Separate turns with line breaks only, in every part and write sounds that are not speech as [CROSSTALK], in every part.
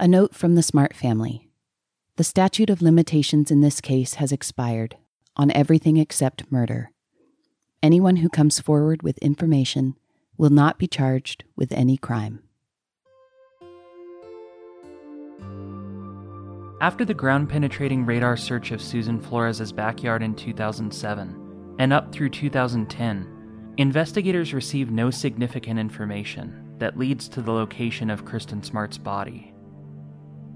A note from the Smart family. The statute of limitations in this case has expired on everything except murder. Anyone who comes forward with information will not be charged with any crime.
After the ground penetrating radar search of Susan Flores' backyard in 2007 and up through 2010, investigators received no significant information that leads to the location of Kristin Smart's body.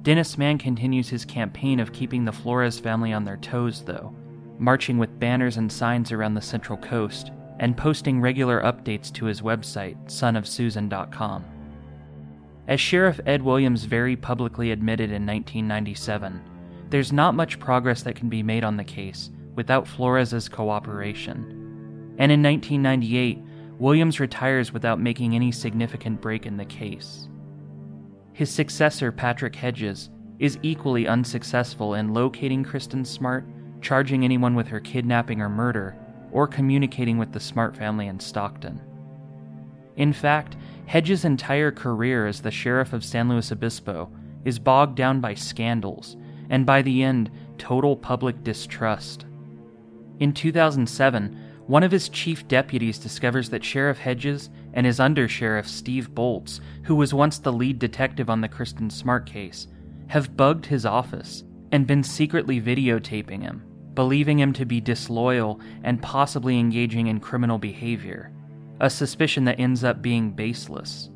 Dennis Mann continues his campaign of keeping the Flores family on their toes, though, marching with banners and signs around the Central Coast and posting regular updates to his website, sonofsusan.com. As Sheriff Ed Williams very publicly admitted in 1997, there's not much progress that can be made on the case without Flores's cooperation. And in 1998, Williams retires without making any significant break in the case. His successor, Patrick Hedges, is equally unsuccessful in locating Kristin Smart, charging anyone with her kidnapping or murder, or communicating with the Smart family in Stockton. In fact, Hedges' entire career as the sheriff of San Luis Obispo is bogged down by scandals, and by the end, total public distrust. In 2007, one of his chief deputies discovers that Sheriff Hedges and his undersheriff Steve Bolts, who was once the lead detective on the Kristin Smart case, have bugged his office and been secretly videotaping him, believing him to be disloyal and possibly engaging in criminal behavior, a suspicion that ends up being baseless.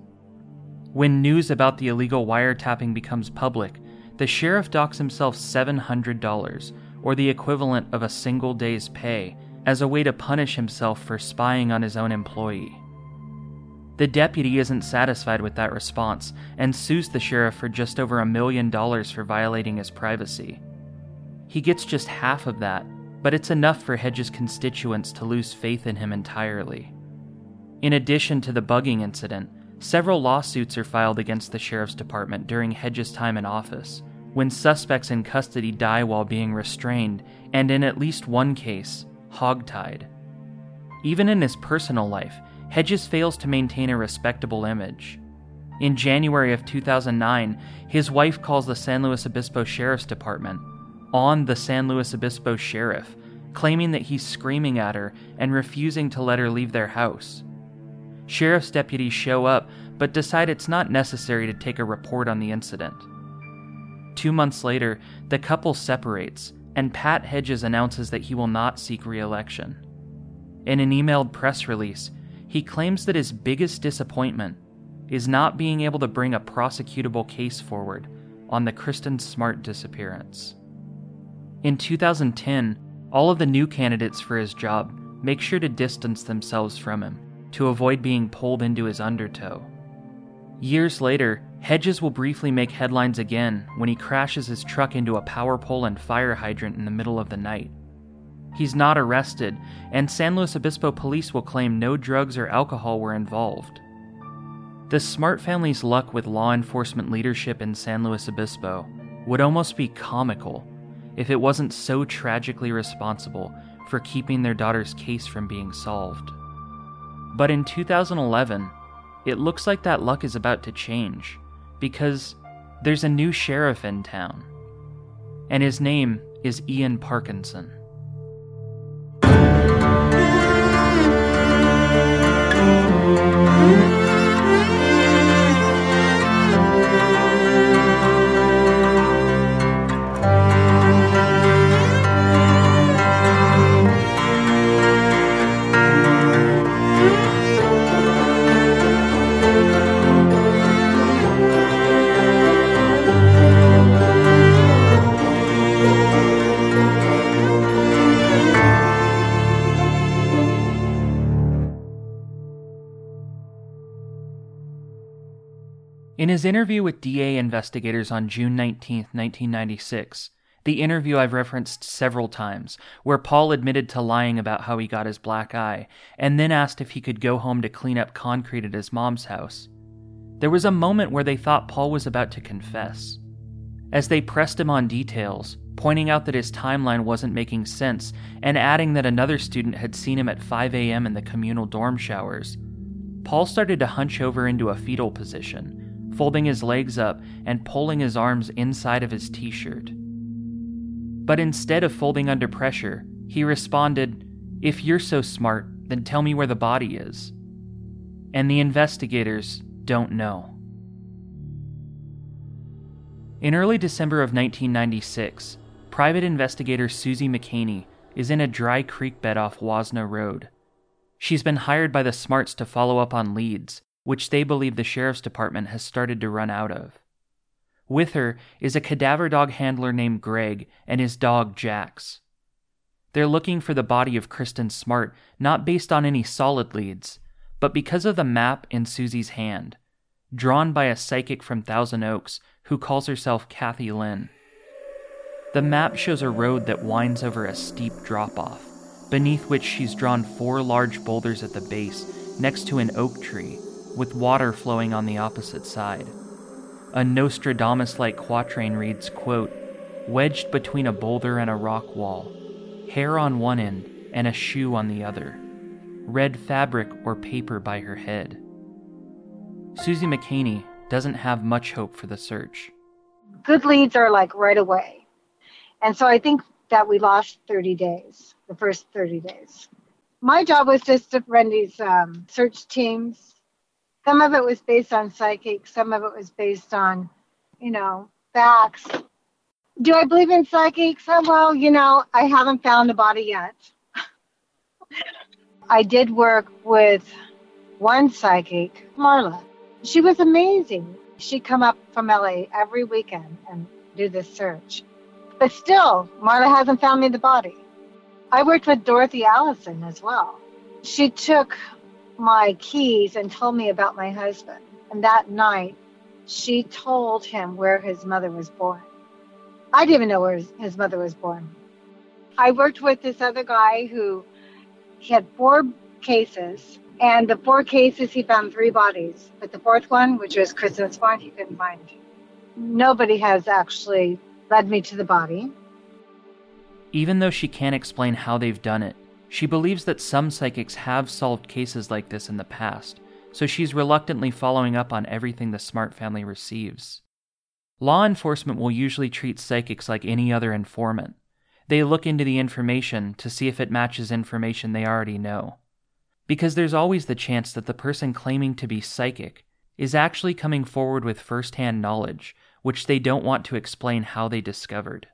When news about the illegal wiretapping becomes public, the sheriff docks himself $700, or the equivalent of a single day's pay, as a way to punish himself for spying on his own employee. The deputy isn't satisfied with that response and sues the sheriff for just over a million dollars for violating his privacy. He gets just half of that, but it's enough for Hedges' constituents to lose faith in him entirely. In addition to the bugging incident, several lawsuits are filed against the sheriff's department during Hedges' time in office, when suspects in custody die while being restrained, and in at least one case, hogtied. Even in his personal life, Hedges fails to maintain a respectable image. In January of 2009, his wife calls the San Luis Obispo Sheriff's Department on the San Luis Obispo Sheriff, claiming that he's screaming at her and refusing to let her leave their house. Sheriff's deputies show up, but decide it's not necessary to take a report on the incident. Two months later, the couple separates, and Pat Hedges announces that he will not seek re election. In an emailed press release, he claims that his biggest disappointment is not being able to bring a prosecutable case forward on the Kristin Smart disappearance. In 2010, all of the new candidates for his job make sure to distance themselves from him to avoid being pulled into his undertow. Years later, Hedges will briefly make headlines again when he crashes his truck into a power pole and fire hydrant in the middle of the night. He's not arrested, and San Luis Obispo police will claim no drugs or alcohol were involved. The Smart family's luck with law enforcement leadership in San Luis Obispo would almost be comical if it wasn't so tragically responsible for keeping their daughter's case from being solved. But in 2011, it looks like that luck is about to change because there's a new sheriff in town, and his name is Ian Parkinson. In his interview with DA investigators on June 19, 1996, the interview I've referenced several times, where Paul admitted to lying about how he got his black eye, and then asked if he could go home to clean up concrete at his mom's house. There was a moment where they thought Paul was about to confess. As they pressed him on details, pointing out that his timeline wasn't making sense, and adding that another student had seen him at 5 a.m. in the communal dorm showers, Paul started to hunch over into a fetal position folding his legs up and pulling his arms inside of his t shirt. But instead of folding under pressure, he responded, If you're so smart, then tell me where the body is. And the investigators don't know. In early December of 1996, private investigator Susie McKaney is in a dry creek bed off Huasna Road. She's been hired by the Smarts to follow up on leads, which they believe the sheriff's department has started to run out of. With her is a cadaver dog handler named Greg and his dog Jax. They're looking for the body of Kristin Smart not based on any solid leads, but because of the map in Susie's hand, drawn by a psychic from Thousand Oaks who calls herself Kathy Lynn. The map shows a road that winds over a steep drop off, beneath which she's drawn four large boulders at the base next to an oak tree, with water flowing on the opposite side. A Nostradamus like quatrain reads, quote, Wedged between a boulder and a rock wall, hair on one end and a shoe on the other, red fabric or paper by her head. Susie McKaney doesn't have much hope for the search.
Good leads are like right away. And so I think that we lost 30 days, the first 30 days. My job was just to run these um, search teams. Some of it was based on psychic, some of it was based on, you know, facts. Do I believe in psychics? Oh, well, you know, I haven't found the body yet. [LAUGHS] I did work with one psychic, Marla. She was amazing. She'd come up from LA every weekend and do this search. But still, Marla hasn't found me the body. I worked with Dorothy Allison as well. She took my keys and told me about my husband. And that night, she told him where his mother was born. I didn't even know where his mother was born. I worked with this other guy who he had four cases, and the four cases he found three bodies. But the fourth one, which was Kristin Smart, he couldn't find. Nobody has actually led me to the body.
Even though she can't explain how they've done it, she believes that some psychics have solved cases like this in the past, so she's reluctantly following up on everything the Smart family receives. Law enforcement will usually treat psychics like any other informant. They look into the information to see if it matches information they already know. Because there's always the chance that the person claiming to be psychic is actually coming forward with first hand knowledge, which they don't want to explain how they discovered.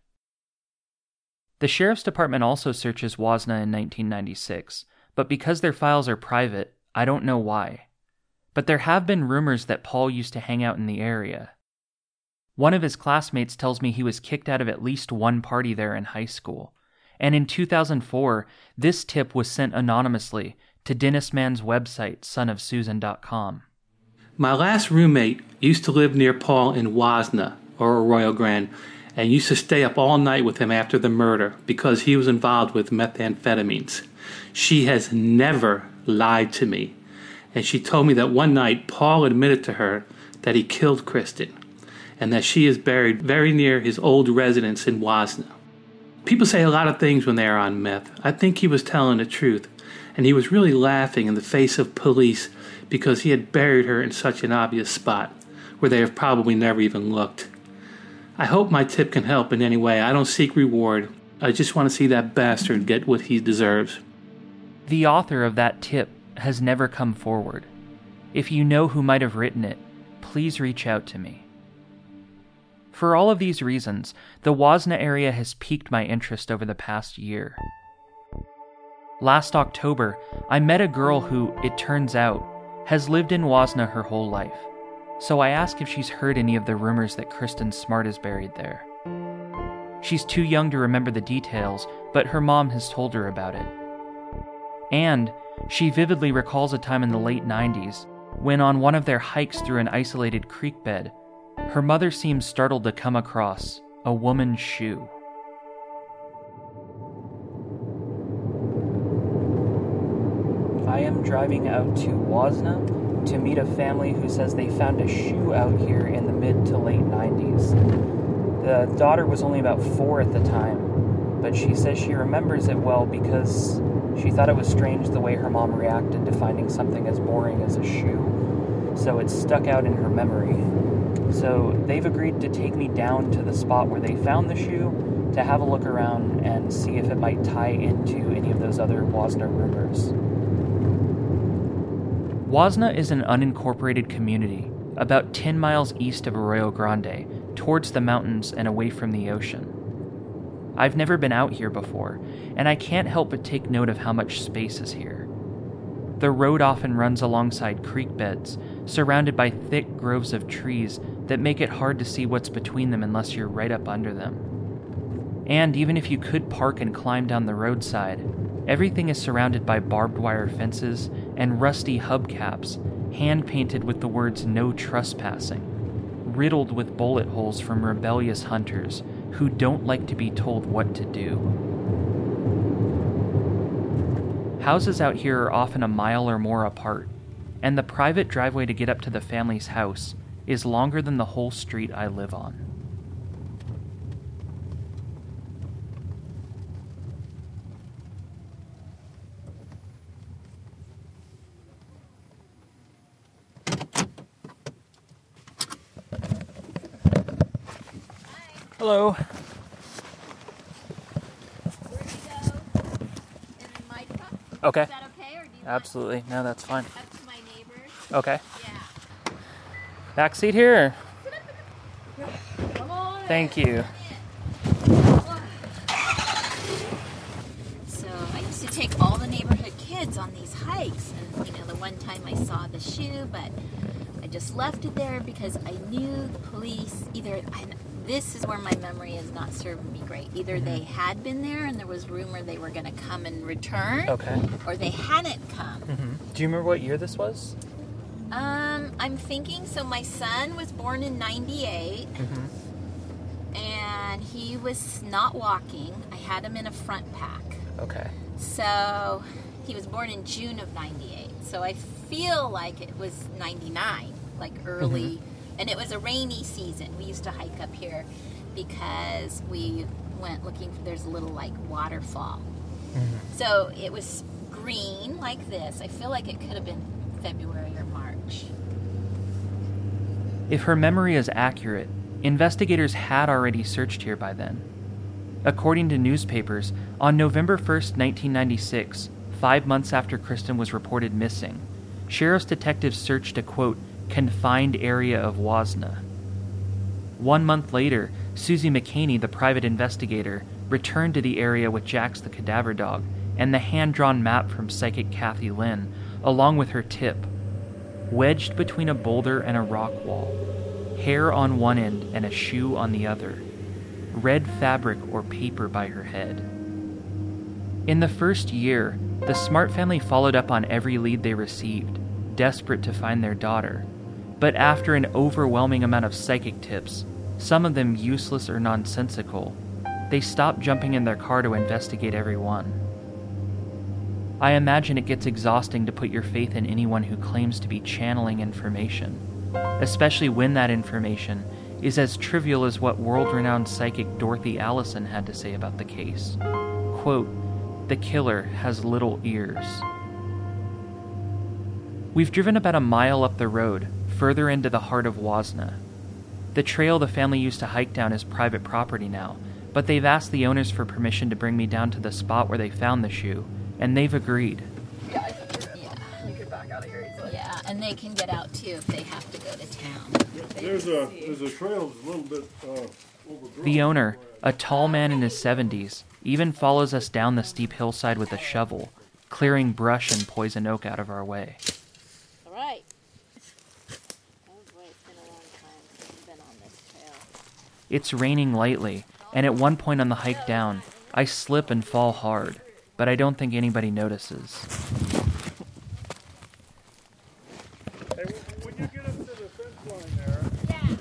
The Sheriff's Department also searches Huasna in 1996, but because their files are private, I don't know why. But there have been rumors that Paul used to hang out in the area. One of his classmates tells me he was kicked out of at least one party there in high school. And in 2004, this tip was sent anonymously to Dennis Mann's website, sonofsusan.com.
My last roommate used to live near Paul in Huasna, or Arroyo Grande, and used to stay up all night with him after the murder because he was involved with methamphetamines. She has never lied to me, and she told me that one night Paul admitted to her that he killed Kristin and that she is buried very near his old residence in Huasna. People say a lot of things when they are on meth. I think he was telling the truth, and he was really laughing in the face of police because he had buried her in such an obvious spot where they have probably never even looked. I hope my tip can help in any way. I don't seek reward. I just want to see that bastard get what he deserves.
The author of that tip has never come forward. If you know who might have written it, please reach out to me. For all of these reasons, the Huasna area has piqued my interest over the past year. Last October, I met a girl who, it turns out, has lived in Huasna her whole life so I ask if she's heard any of the rumors that Kristin Smart is buried there. She's too young to remember the details, but her mom has told her about it. And she vividly recalls a time in the late 90s when, on one of their hikes through an isolated creek bed, her mother seems startled to come across a woman's shoe. I am driving out to Huasna to meet a family who says they found a shoe out here in the mid to late 90s. The daughter was only about four at the time, but she says she remembers it well because she thought it was strange the way her mom reacted to finding something as boring as a shoe, so it stuck out in her memory. So they've agreed to take me down to the spot where they found the shoe to have a look around and see if it might tie into any of those other Huasna rumors. Huasna is an unincorporated community about 10 miles east of Arroyo Grande, towards the mountains and away from the ocean. I've never been out here before, and I can't help but take note of how much space is here. The road often runs alongside creek beds, surrounded by thick groves of trees that make it hard to see what's between them unless you're right up under them. And even if you could park and climb down the roadside, everything is surrounded by barbed wire fences and rusty hubcaps, hand painted with the words no trespassing, riddled with bullet holes from rebellious hunters who don't like to be told what to do. Houses out here are often a mile or more apart, and the private driveway to get up to the family's house is longer than the whole street I live on. Hello. Okay.
Is that okay,
Absolutely. No, that's fine. Okay.
Yeah.
Back seat here.
On.
Thank you.
So I used to take all the neighborhood kids on these hikes, and you know, the one time I saw the shoe, but I just left it there because I knew the police either. I, this is where my memory is not serving me great. Either they had been there and there was rumor they were going to come and return,
Okay.
or they hadn't come.
hmm Do you remember what year this was?
Um, I'm thinking. So my son was born in '98.
Mm-hmm.
and he was not walking. I had him in a front pack.
Okay.
So he was born in June of 98. So I feel like it was 99, like early. And it was a rainy season. We used to hike up here because we went looking for, there's a little like waterfall. Mm-hmm. So it was green like this. I feel like it could have been February or March.
If her memory is accurate, investigators had already searched here by then. According to newspapers, on November 1st, 1996, five months after Kristin was reported missing, sheriff's detectives searched a quote, confined area of Huasna. One month later, Susie McCaney, the private investigator, returned to the area with Jax the cadaver dog and the hand drawn map from psychic Kathy Lynn, along with her tip. Wedged between a boulder and a rock wall, hair on one end and a shoe on the other, red fabric or paper by her head. In the first year, the Smart family followed up on every lead they received, desperate to find their daughter. But after an overwhelming amount of psychic tips, some of them useless or nonsensical, they stop jumping in their car to investigate every one. I imagine it gets exhausting to put your faith in anyone who claims to be channeling information, especially when that information is as trivial as what world renowned psychic Dorothy Allison had to say about the case. Quote, the killer has little ears. We've driven about a mile up the road, further into the heart of Huasna. The trail the family used to hike down is private property now, but they've asked the owners for permission to bring me down to the spot where they found the shoe, and they've agreed.
Yeah. Yeah, and they can get out too if they have to go to town.
There's a, there's a trail that's a little bit, uh, overgrown.
The owner, a tall man in his 70s, even follows us down the steep hillside with a shovel, clearing brush and poison oak out of our way.
All right. Oh boy, it's been a long time since we've been on this trail.
It's raining lightly, and at one point on the hike down, I slip and fall hard, but I don't think anybody notices.
Hey, when you get up to the fence line there,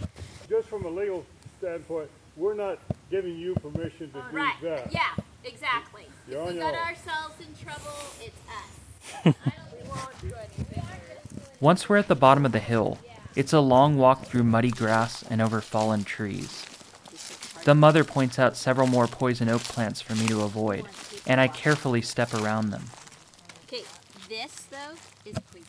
just from a legal standpoint, we're not giving you permission to do
Right.
that.
Yeah, exactly.
You're
if we got
own.
ourselves in trouble, it's us. I don't want
Once we're at the bottom of the hill, it's a long walk through muddy grass and over fallen trees. The mother points out several more poison oak plants for me to avoid, and I carefully step around them.
Okay, this though is poison.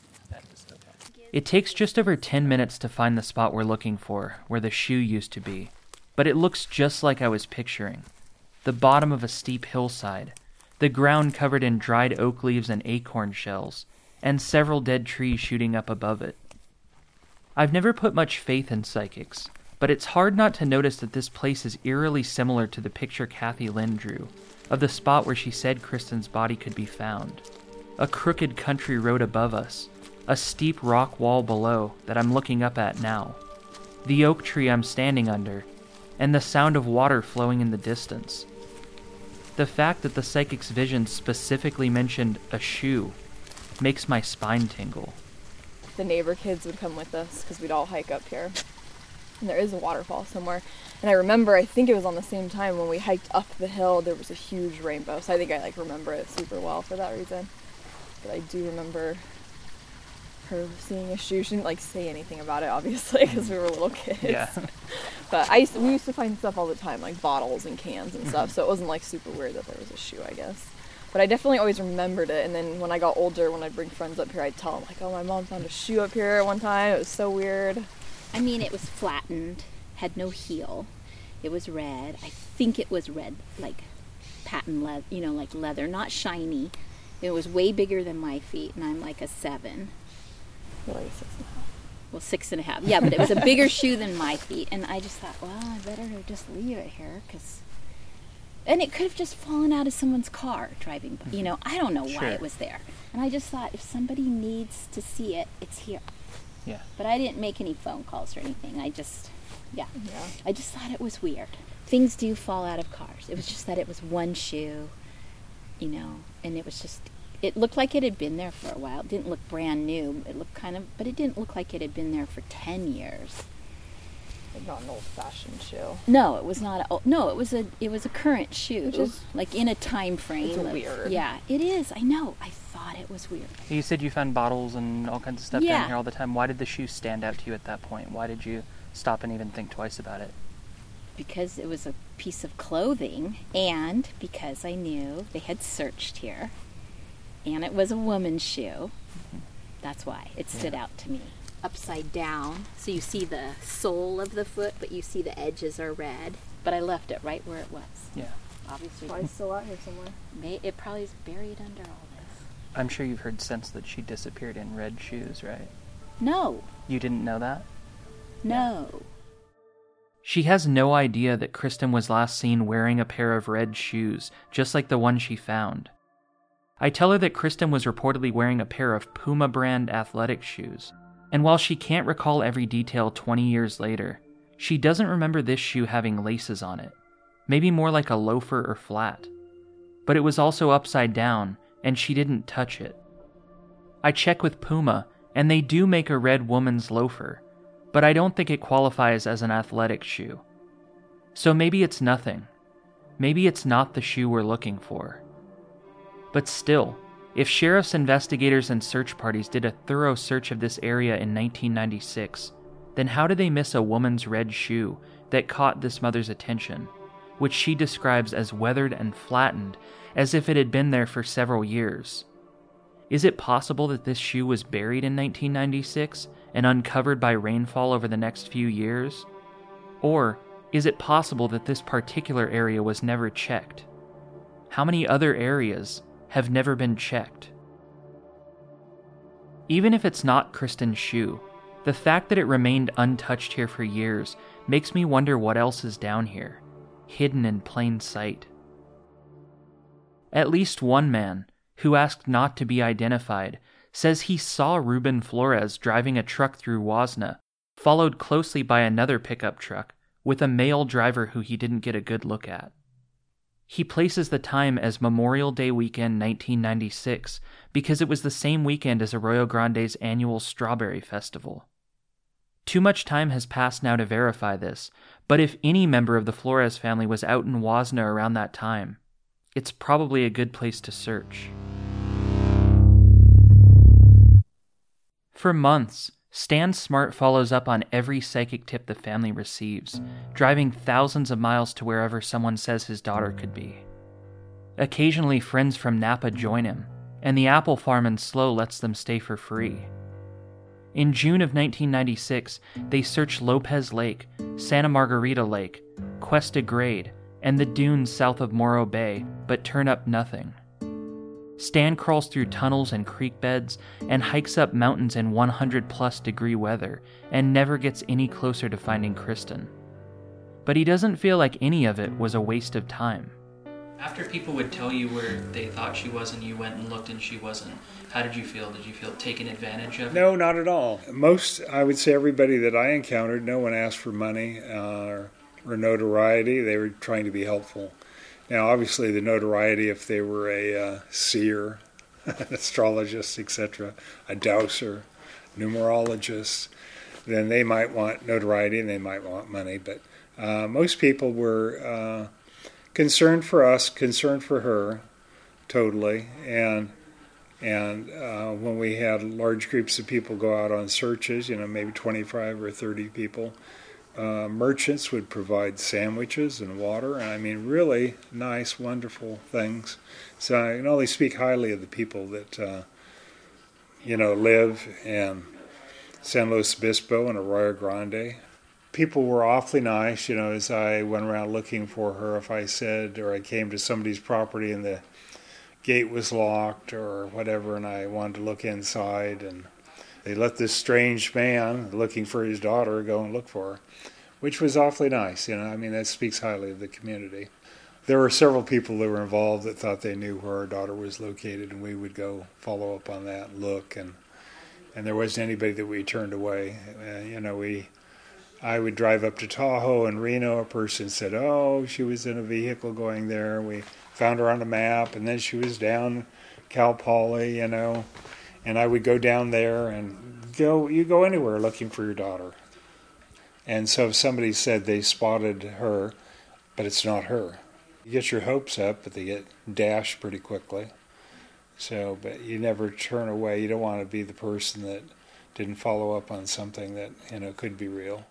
It takes just over 10 minutes to find the spot we're looking for, where the shoe used to be, but it looks just like I was picturing. The bottom of a steep hillside, the ground covered in dried oak leaves and acorn shells, and several dead trees shooting up above it. I've never put much faith in psychics, but it's hard not to notice that this place is eerily similar to the picture Kathy Lynn drew of the spot where she said Kristin's body could be found. A crooked country road above us, a steep rock wall below that I'm looking up at now, the oak tree I'm standing under, and the sound of water flowing in the distance. The fact that the psychic's vision specifically mentioned a shoe makes my spine tingle.
The neighbor kids would come with us because we'd all hike up here. And there is a waterfall somewhere. And I remember, I think it was on the same time when we hiked up the hill, there was a huge rainbow. So I think I like remember it super well for that reason. But I do remember her seeing a shoe. She didn't like say anything about it, obviously, [LAUGHS] because we were little kids.
Yeah. [LAUGHS]
but I used to, we used to find stuff all the time, like bottles and cans and stuff. Mm-hmm. So it wasn't like super weird that there was a shoe, I guess. But I definitely always remembered it. And then when I got older, when I'd bring friends up here, I'd tell them like, "Oh, my mom found a shoe up here one time. It was so weird."
I mean, it was flattened, had no heel. It was red. I think it was red, like patent leather, you know, like leather, not shiny. It was way bigger than my feet, and I'm like a seven.
You're like six and a half.
Well, six and a half. Yeah, but it was a bigger [LAUGHS] shoe than my feet, and I just thought, well, I better just leave it here because. And it could have just fallen out of someone's car driving by. You mm-hmm. know, I don't know why it was there. And I just thought, if somebody needs to see it, it's here.
Yeah.
But I didn't make any phone calls or anything. I just, yeah.
Yeah.
I just thought it was weird. Things do fall out of cars. It was just that it was one shoe, you know, and it was just, it looked like it had been there for a while. It didn't look brand new. It looked kind of, but it didn't look like it had been there for 10 years.
Like not an old-fashioned shoe.
No, it was not. A, oh, no, it was a. It was a current shoe,
Which is-
like in a time frame.
It's
of-
weird.
Yeah, it is. I know. I thought it was weird.
You said you found bottles and all kinds of stuff
Yeah.
down here all the time. Why did the shoe stand out to you at that point? Why did you stop and even think twice about it?
because it was a piece of clothing and because I knew they had searched here and it was a woman's shoe. Mm-hmm. That's why it stood out to me. Upside down, so you see the sole of the foot, but you see the edges are red. But I left it right where it was.
Yeah.
Obviously,
Probably still out here somewhere.
may, it probably is buried under all this.
I'm sure you've heard since that she disappeared in red shoes, right?
No,
You didn't know that?
no.
She has no idea that Kristin was last seen wearing a pair of red shoes, just like the one she found. I tell her that Kristin was reportedly wearing a pair of Puma brand athletic shoes, and while she can't recall every detail 20 years later, she doesn't remember this shoe having laces on it. Maybe more like a loafer or flat. But it was also upside down, and she didn't touch it. I check with Puma, and they do make a red woman's loafer, but I don't think it qualifies as an athletic shoe. So maybe it's nothing. Maybe it's not the shoe we're looking for. But still, if sheriff's investigators and search parties did a thorough search of this area in 1996, then how did they miss a woman's red shoe that caught this mother's attention, which she describes as weathered and flattened as if it had been there for several years? Is it possible that this shoe was buried in 1996 and uncovered by rainfall over the next few years? Or is it possible that this particular area was never checked? How many other areas have never been checked? Even if it's not Kristin's shoe, the fact that it remained untouched here for years makes me wonder what else is down here, hidden in plain sight. At least one man, who asked not to be identified, says he saw Ruben Flores driving a truck through Huasna, followed closely by another pickup truck with a male driver who he didn't get a good look at. He places the time as Memorial Day weekend 1996 because it was the same weekend as Arroyo Grande's annual Strawberry Festival. Too much time has passed now to verify this, but if any member of the Flores family was out in Huasna around that time, it's probably a good place to search. For months, Stan Smart follows up on every psychic tip the family receives, driving thousands of miles to wherever someone says his daughter could be. Occasionally, friends from Napa join him, and the apple farm in SLO lets them stay for free. In June of 1996, they search Lopez Lake, Santa Margarita Lake, Cuesta Grade, and the dunes south of Morro Bay, but turn up nothing. Stan crawls through tunnels and creek beds and hikes up mountains in 100 plus degree weather and never gets any closer to finding Kristin. But he doesn't feel like any of it was a waste of time. After people would tell you where they thought she was and you went and looked and she wasn't, how did you feel? Did you feel taken advantage of?
No, not at all. Most, I would say, everybody that I encountered, no one asked for money uh, or, or notoriety. They were trying to be helpful. Now, obviously, the notoriety, if they were a uh, seer, [LAUGHS] an astrologist, etc., a dowser, numerologist, then they might want notoriety and they might want money. But uh, most people were uh, concerned for us, concerned for her, totally. And and uh, when we had large groups of people go out on searches, you know, maybe 25 or 30 people, uh, merchants would provide sandwiches and water. And I mean, really nice, wonderful things. So I can only speak highly of the people that, uh, you know, live in San Luis Obispo and Arroyo Grande people were awfully nice. You know, as I went around looking for her, if I said or I came to somebody's property and the gate was locked or whatever, and I wanted to look inside, and they let this strange man looking for his daughter go and look for her, which was awfully nice. You know, I mean, that speaks highly of the community. There were several people that were involved that thought they knew where our daughter was located, and we would go follow up on that and look and. And there wasn't anybody that we turned away. Uh, you know, we I would drive up to Tahoe and Reno. A person said, "Oh, she was in a vehicle going there." We found her on a map, and then she was down Cal Poly, you know. And I would go down there and go. You go anywhere looking for your daughter. And so if somebody said they spotted her, but it's not her, you get your hopes up, but they get dashed pretty quickly. So, but you never turn away. You don't want to be the person that didn't follow up on something that you know could be real.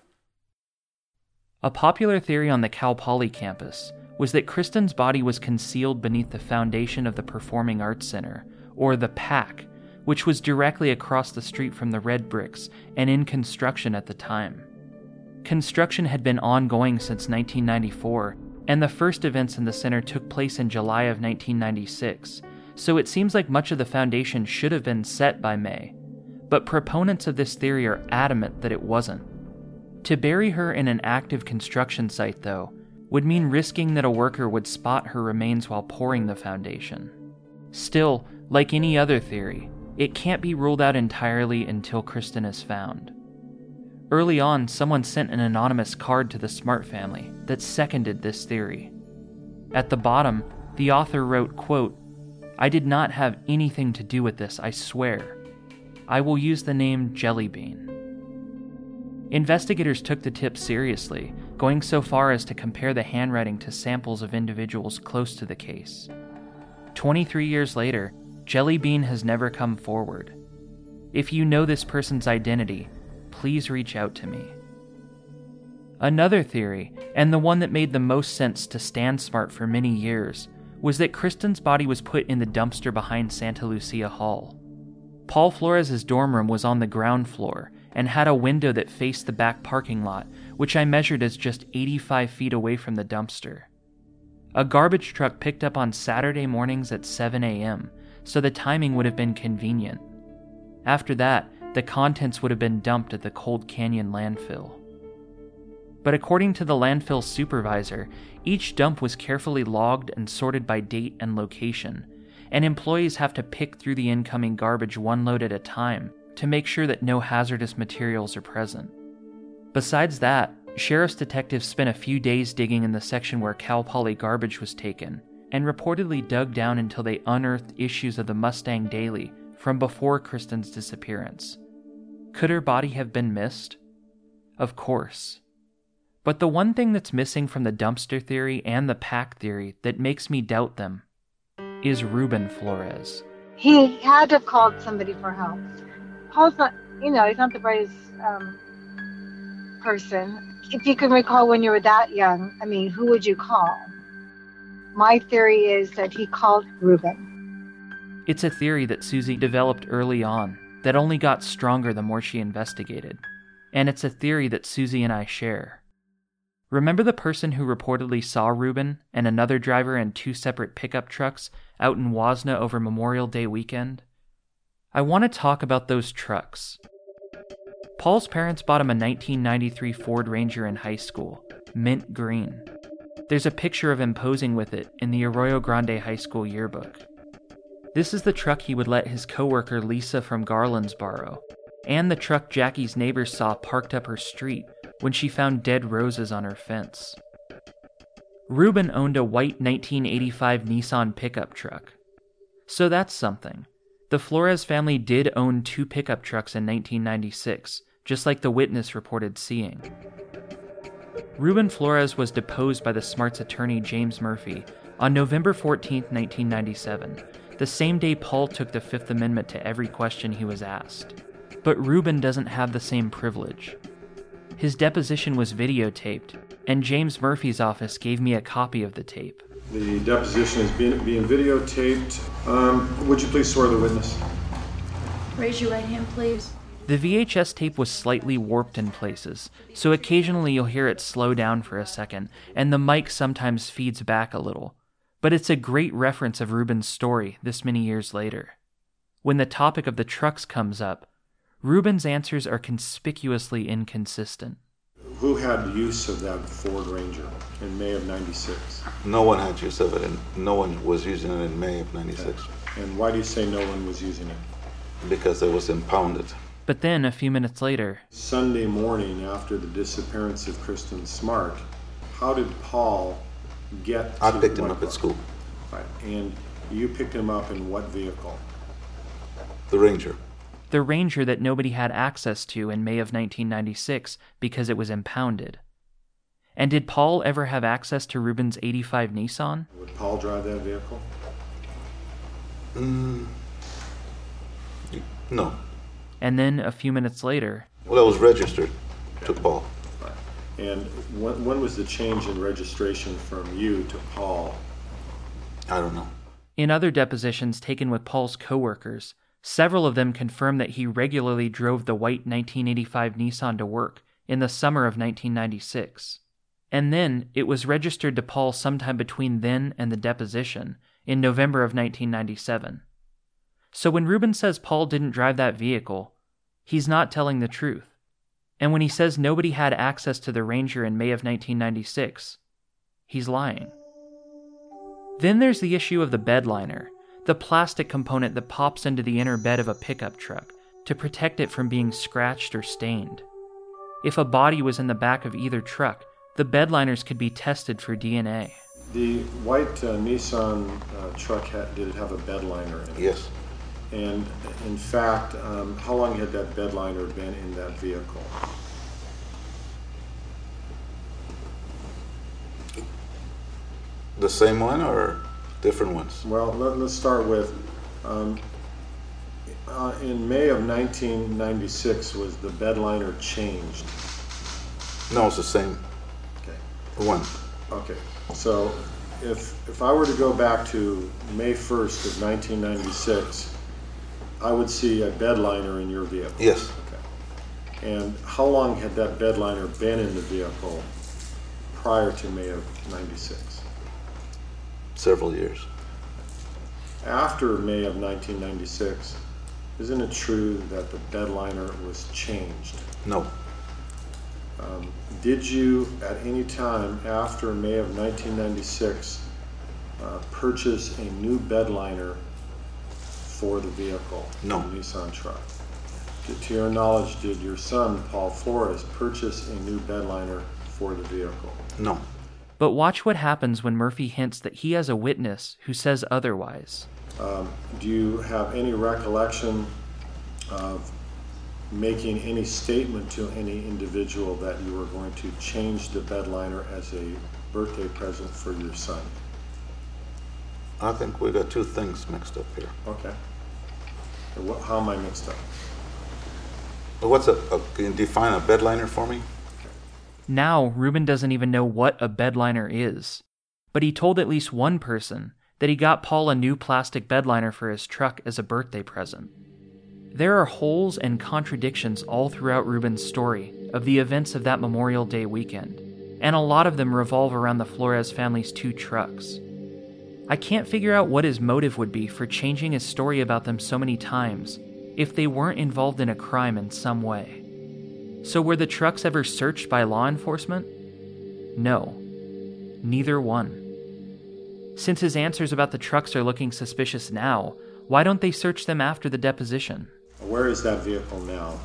A popular theory on the Cal Poly campus was that Kristin's body was concealed beneath the foundation of the Performing Arts Center, or the PAC, which was directly across the street from the Red Bricks and in construction at the time. Construction had been ongoing since 1994, and the first events in the center took place in July of 1996, so it seems like much of the foundation should have been set by May. But proponents of this theory are adamant that it wasn't. To bury her in an active construction site, though, would mean risking that a worker would spot her remains while pouring the foundation. Still, like any other theory, it can't be ruled out entirely until Kristin is found. Early on, someone sent an anonymous card to the Smart family that seconded this theory. At the bottom, the author wrote, quote, I did not have anything to do with this, I swear. I will use the name Jellybean. Investigators took the tip seriously, going so far as to compare the handwriting to samples of individuals close to the case. 23 years later, Jellybean has never come forward. If you know this person's identity, please reach out to me. Another theory, and the one that made the most sense to Stan Smart for many years, was that Kristin's body was put in the dumpster behind Santa Lucia Hall. Paul Flores's dorm room was on the ground floor, and had a window that faced the back parking lot, which I measured as just 85 feet away from the dumpster. A garbage truck picked up on Saturday mornings at 7 a.m., so the timing would have been convenient. After that, the contents would have been dumped at the Cold Canyon landfill. But according to the landfill supervisor, each dump was carefully logged and sorted by date and location, and employees have to pick through the incoming garbage one load at a time to make sure that no hazardous materials are present. Besides that, sheriff's detectives spent a few days digging in the section where Cal Poly garbage was taken, and reportedly dug down until they unearthed issues of the Mustang Daily from before Kristin's disappearance. Could her body have been missed? Of course. But the one thing that's missing from the dumpster theory and the PAC theory that makes me doubt them is Ruben Flores.
He had to have called somebody for help. Paul's not, you know, he's not the brightest um, person. If you can recall when you were that young, I mean, who would you call? My theory is that he called Ruben.
It's a theory that Susie developed early on, that only got stronger the more she investigated, and it's a theory that Susie and I share. Remember the person who reportedly saw Ruben and another driver in two separate pickup trucks out in Huasna over Memorial Day weekend? I want to talk about those trucks. Paul's parents bought him a 1993 Ford Ranger in high school, mint green. There's a picture of him posing with it in the Arroyo Grande High School yearbook. This is the truck he would let his coworker Lisa from Garland's borrow, and the truck Jackie's neighbors saw parked up her street when she found dead roses on her fence. Ruben owned a white 1985 Nissan pickup truck. So that's something. The Flores family did own two pickup trucks in 1996, just like the witness reported seeing. Ruben Flores was deposed by the Smarts attorney James Murphy on November 14, 1997, the same day Paul took the Fifth Amendment to every question he was asked. But Ruben doesn't have the same privilege. His deposition was videotaped, and James Murphy's office gave me a copy of the tape.
The deposition is being, being videotaped. Um, would you please swear the witness?
Raise your right hand, please.
The VHS tape was slightly warped in places, so occasionally you'll hear it slow down for a second, and the mic sometimes feeds back a little. But it's a great reference of Ruben's story this many years later. When the topic of the trucks comes up, Ruben's answers are conspicuously inconsistent.
Who had use of that Ford Ranger in May of 96?
No one had use of it, and no one was using it in May of 96.
Okay. And why do you say no one was using it?
Because it was impounded.
But then, a few minutes later,
Sunday morning after the disappearance of Kristin Smart, how did Paul get
I picked him up at school.
Right. And you picked him up in what vehicle?
The Ranger
the Ranger that nobody had access to in May of 1996 because it was impounded. And did Paul ever have access to Ruben's 85 Nissan?
Would Paul drive that vehicle?
Mm, no.
And then a few minutes later.
Well, it was registered to Paul.
And when, when was the change in registration from you to Paul?
I don't know.
In other depositions taken with Paul's coworkers, Several of them confirmed that he regularly drove the white 1985 Nissan to work in the summer of 1996. And then it was registered to Paul sometime between then and the deposition in November of 1997. So when Ruben says Paul didn't drive that vehicle, he's not telling the truth. And when he says nobody had access to the Ranger in May of 1996, he's lying. Then there's the issue of the bedliner the plastic component that pops into the inner bed of a pickup truck to protect it from being scratched or stained. If a body was in the back of either truck, the bedliners could be tested for DNA.
The white uh, Nissan uh, truck had, did it have a bedliner in it?
Yes.
And in fact, um, how long had that bedliner been in that vehicle?
The same one or? different ones?
Well, let, us start with um, uh, in May of 1996 was the bedliner changed?
No, it's the same.
Okay.
One.
Okay. So if if I were to go back to May 1st of 1996, I would see a bedliner in your vehicle.
Yes.
Okay. And how long had that bedliner been in the vehicle prior to May of 96?
several years.
After May of 1996, isn't it true that the bedliner was changed?
No.
Um, did you, at any time after May of 1996, uh, purchase a new bedliner for the vehicle?
No.
The Nissan truck. To your knowledge, did your son, Paul Flores, purchase a new bedliner for the vehicle?
No.
But watch what happens when Murphy hints that he has a witness who says otherwise.
Um, do you have any recollection of making any statement to any individual that you were going to change the bedliner as a birthday present for your son?
I think we got two things mixed up here.
Okay. What, how am I mixed up?
What's a, a can you define a bedliner for me?
Now, Ruben doesn't even know what a bedliner is. But he told at least one person that he got Paul a new plastic bedliner for his truck as a birthday present. There are holes and contradictions all throughout Ruben's story of the events of that Memorial Day weekend, and a lot of them revolve around the Flores family's two trucks. I can't figure out what his motive would be for changing his story about them so many times if they weren't involved in a crime in some way. So, were the trucks ever searched by law enforcement? No, neither one. Since his answers about the trucks are looking suspicious now, why don't they search them after the deposition?
Where is that vehicle now?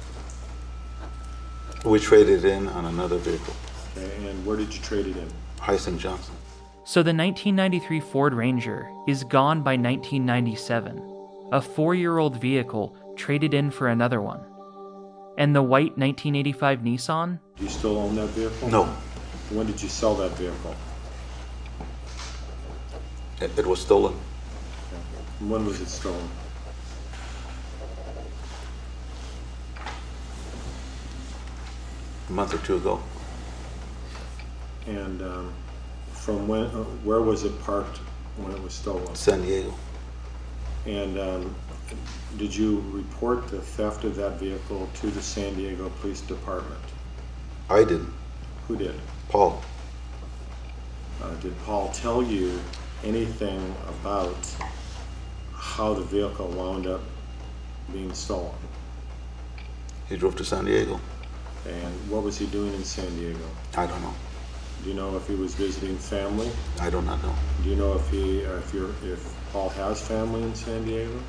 We traded it in on another vehicle,
Okay, and where did you trade it in?
Heisen Johnson.
So the 1993 Ford Ranger is gone by 1997, a four year old vehicle traded in for another one. And the white 1985 Nissan?
Do you still own that vehicle?
No,
When did you sell that vehicle?
it, it was stolen.
And When was it stolen?
A month or two ago.
And um, from when, uh, where was it parked when it was stolen?
San Diego.
And um, did you report the theft of that vehicle to the San Diego Police Department?
I didn't.
Who did?
Paul.
Uh, Did Paul tell you anything about how the vehicle wound up being stolen?
He drove to San Diego.
And what was he doing in San Diego?
I don't know.
Do you know if he was visiting family?
I do not know.
Do you know if he, uh, if you're, if Paul has family in San Diego?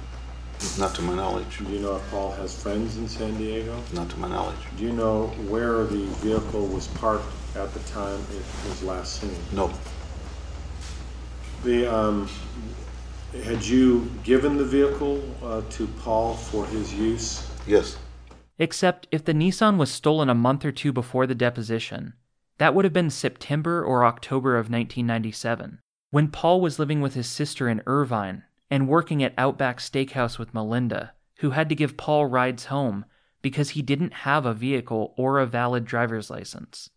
Not to my knowledge.
Do you know if Paul has friends in San Diego?
Not to my knowledge.
Do you know where the vehicle was parked at the time it was last seen?
No.
The, um, had you given the vehicle uh, to Paul for his use?
Yes.
Except if the Nissan was stolen a month or two before the deposition, that would have been September or October of 1997, when Paul was living with his sister in Irvine and working at Outback Steakhouse with Melinda, who had to give Paul rides home because he didn't have a vehicle or a valid driver's license.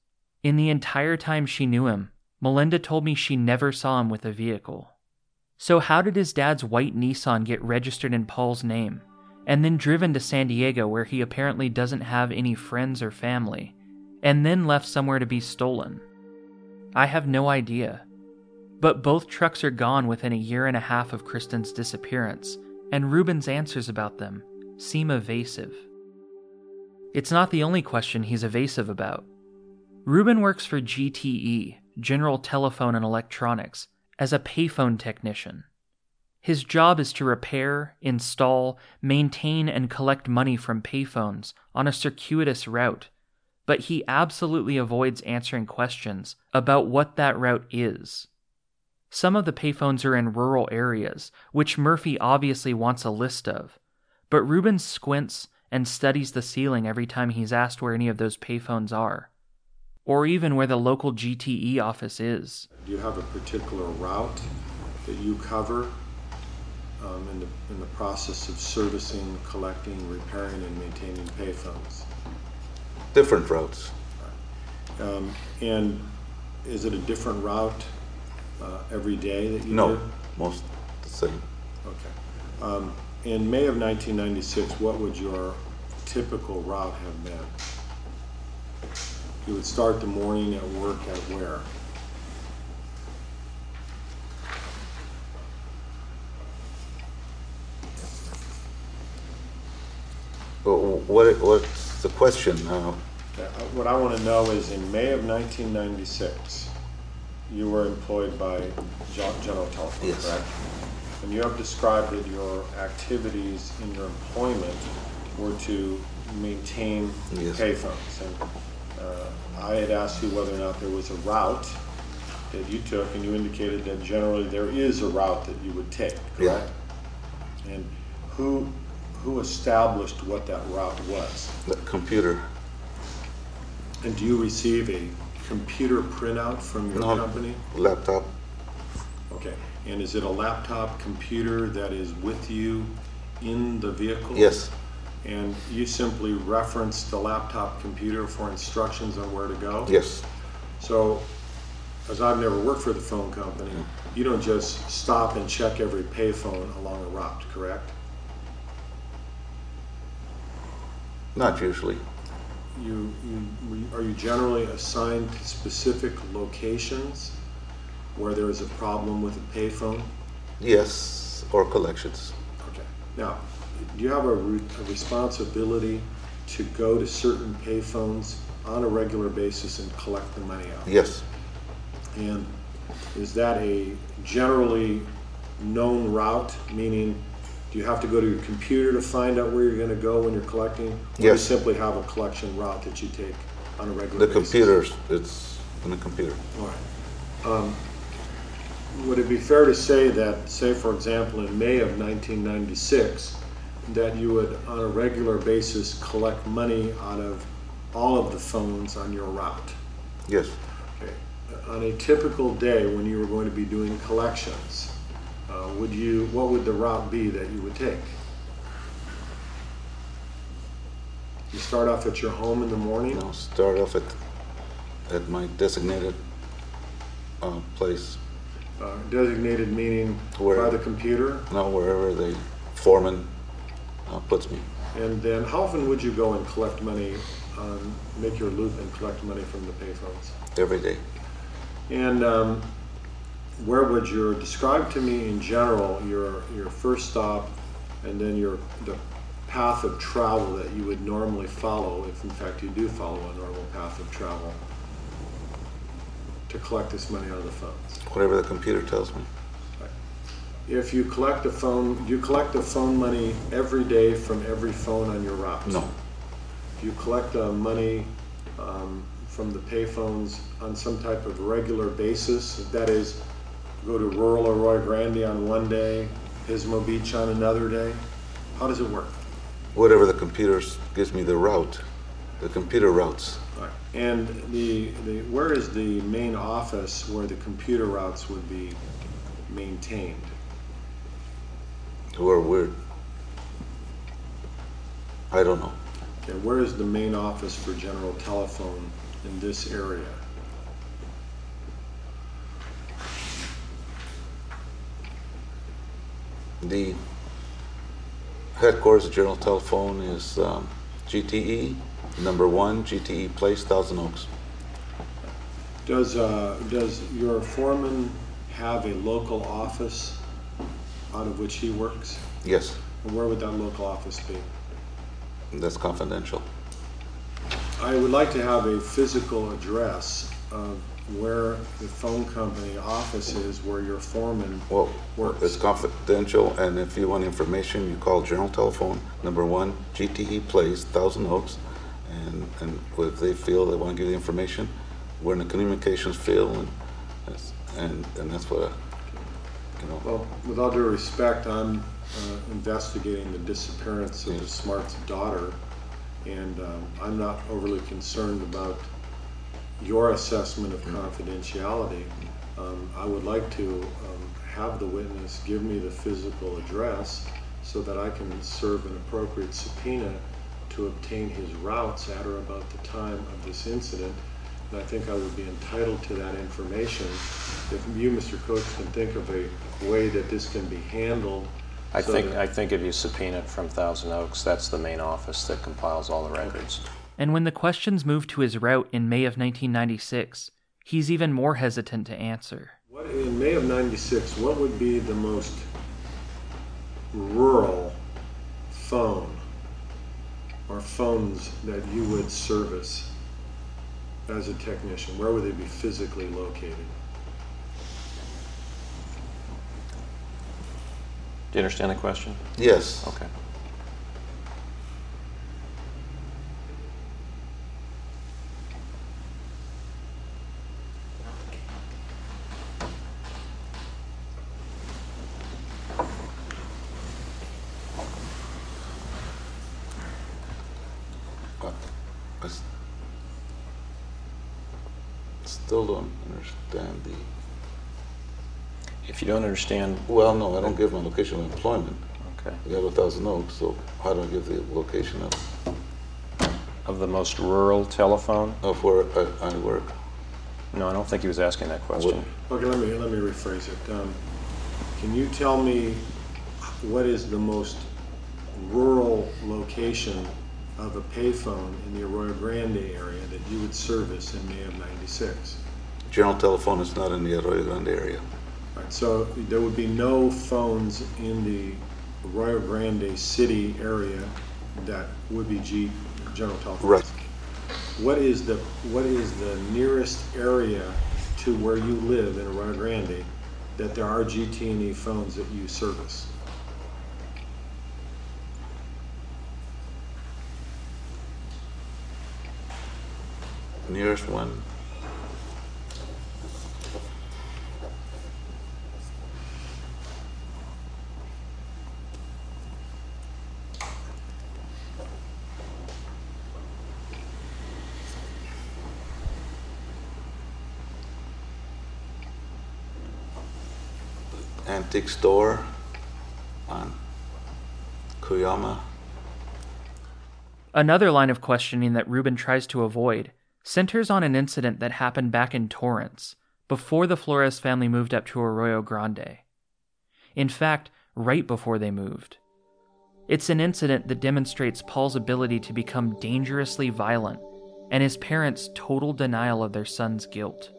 In the entire time she knew him, Melinda told me she never saw him with a vehicle. So, how did his dad's white Nissan get registered in Paul's name and then driven to San Diego, where he apparently doesn't have any friends or family, and then left somewhere to be stolen? I have no idea. But both trucks are gone within a year and a half of Kristin's disappearance, and Ruben's answers about them seem evasive. It's not the only question he's evasive about. Ruben works for GTE, General Telephone and Electronics, as a payphone technician. His job is to repair, install, maintain, and collect money from payphones on a circuitous route, but he absolutely avoids answering questions about what that route is. Some of the payphones are in rural areas, which Murphy obviously wants a list of, but Ruben squints and studies the ceiling every time he's asked where any of those payphones are, or even where the local GTE office is.
Do you have a particular route that you cover um, in, the, in the process of servicing, collecting, repairing, and maintaining payphones?
Different routes.
Um, and is it a different route uh, every day that you
No,
do?
most the same.
Okay. Um, in May of 1996, what would your typical route have been? You would start the morning at work at where?
But what, what's the question now?
Uh, What I want to know is in May of 1996, you were employed by Gen- General Telephone,
Yes.
correct? And you have described that your activities in your employment were to maintain
Yes.
payphones. And uh, I had asked you whether or not there was a route that you took, and you indicated that generally there is a route that you would take,
Yeah.
correct? And who, who established what that route was?
The computer.
And do you receive a computer printout from your
No.
company?
Laptop.
Okay, and is it a laptop computer that is with you in the vehicle?
Yes.
And you simply reference the laptop computer for instructions on where to go?
Yes.
So, as I've never worked for the phone company, mm. you don't just stop and check every payphone along a route, correct?
Not usually.
You, you, are you generally assigned to specific locations where there is a problem with a payphone?
Yes, or collections.
Okay. Now, do you have a, re- a responsibility to go to certain payphones on a regular basis and collect the money out?
Yes,
And is that a generally known route, meaning do you have to go to your computer to find out where you're gonna go when you're collecting? Or do you simply have a collection route that you take on a regular
the
basis?
computers, it's in the computer.
All right. Um, Would it be fair to say that, say for example, in May of 1996, that you would on a regular basis collect money out of all of the phones on your route?
Yes,
Okay. On a typical day when you were going to be doing collections, uh, would you, what would the route be that you would take? You start off at your home in the morning?
I'll start off at, at my designated uh, place,
Uh, Designated meaning
Where?
by the computer?
now wherever the foreman uh, puts me.
And then how often would you go and collect money, um, make your loop and collect money from the payphones?
every day.
And um, where would your, describe to me in general your, your first stop and then your, the path of travel that you would normally follow, if in fact you do follow a normal path of travel, to collect this money out of the phones?
Whatever the computer tells me.
If you collect the phone, do you collect the phone money every day from every phone on your route?
No,
Do you collect uh, money um, from the payphones on some type of regular basis? That is, go to rural Arroyo Grande on one day, Pismo Beach on another day? How does it work?
whatever the computer gives me the route, the computer routes.
Right. And the, the, where is the main office where the computer routes would be maintained?
Or weird. I don't know.
Okay, where is the main office for General Telephone in this area?
The headquarters of General Telephone is um, GTE, number one, GTE Place, Thousand Oaks.
Does, uh, does your foreman have a local office out of which he works?
Yes,
And where would that local office be?
that's confidential.
I would like to have a physical address of where the phone company office is where your foreman
Well,
works.
it's confidential, and if you want information, you call General Telephone, number one, GTE Place, Thousand Oaks, and, and if they feel they want to give you the information, we're in the communications field, and, that's- and, and that's what, I- you know,
Well, with all due respect, I'm uh, investigating the disappearance of the Smart's daughter, and um, I'm not overly concerned about your assessment of confidentiality. Um, I would like to um, have the witness give me the physical address so that I can serve an appropriate subpoena to obtain his routes at or about the time of this incident. And I think I would be entitled to that information. If you, Mr. Coates, can think of a way that this can be handled.
I
so
think, I think if you subpoena it from Thousand Oaks, that's the main office that compiles all the records.
And when the questions move to his route in May of 1996, he's even more hesitant to answer.
What, in May of '96, what would be the most rural phone or phones that you would service as a technician? Where would they be physically located?
Do you understand the question?
yes.
Okay.
I s- still don't understand the,
If you don't understand,
well, no, I don't give my location of employment.
okay,
We have a Thousand Oaks, so how do I give the location of,
of the most rural telephone?
of where I, I work?
No, I don't think he was asking that question.
Okay, let me, let me rephrase it. Um, Can you tell me what is the most rural location of a payphone in the Arroyo Grande area that you would service in May of 96?
General telephone is not in the Arroyo Grande area.
Right, so there would be no phones in the Rio Grande city area that would be G general telephones.
Right.
What is the what is the nearest area to where you live in Rio Grande that there are GT&E phones that you service?
Nearest one. Antique store on Cuyama.
Another line of questioning that Ruben tries to avoid centers on an incident that happened back in Torrance, before the Flores family moved up to Arroyo Grande. In fact, right before they moved. It's an incident that demonstrates Paul's ability to become dangerously violent and his parents' total denial of their son's guilt.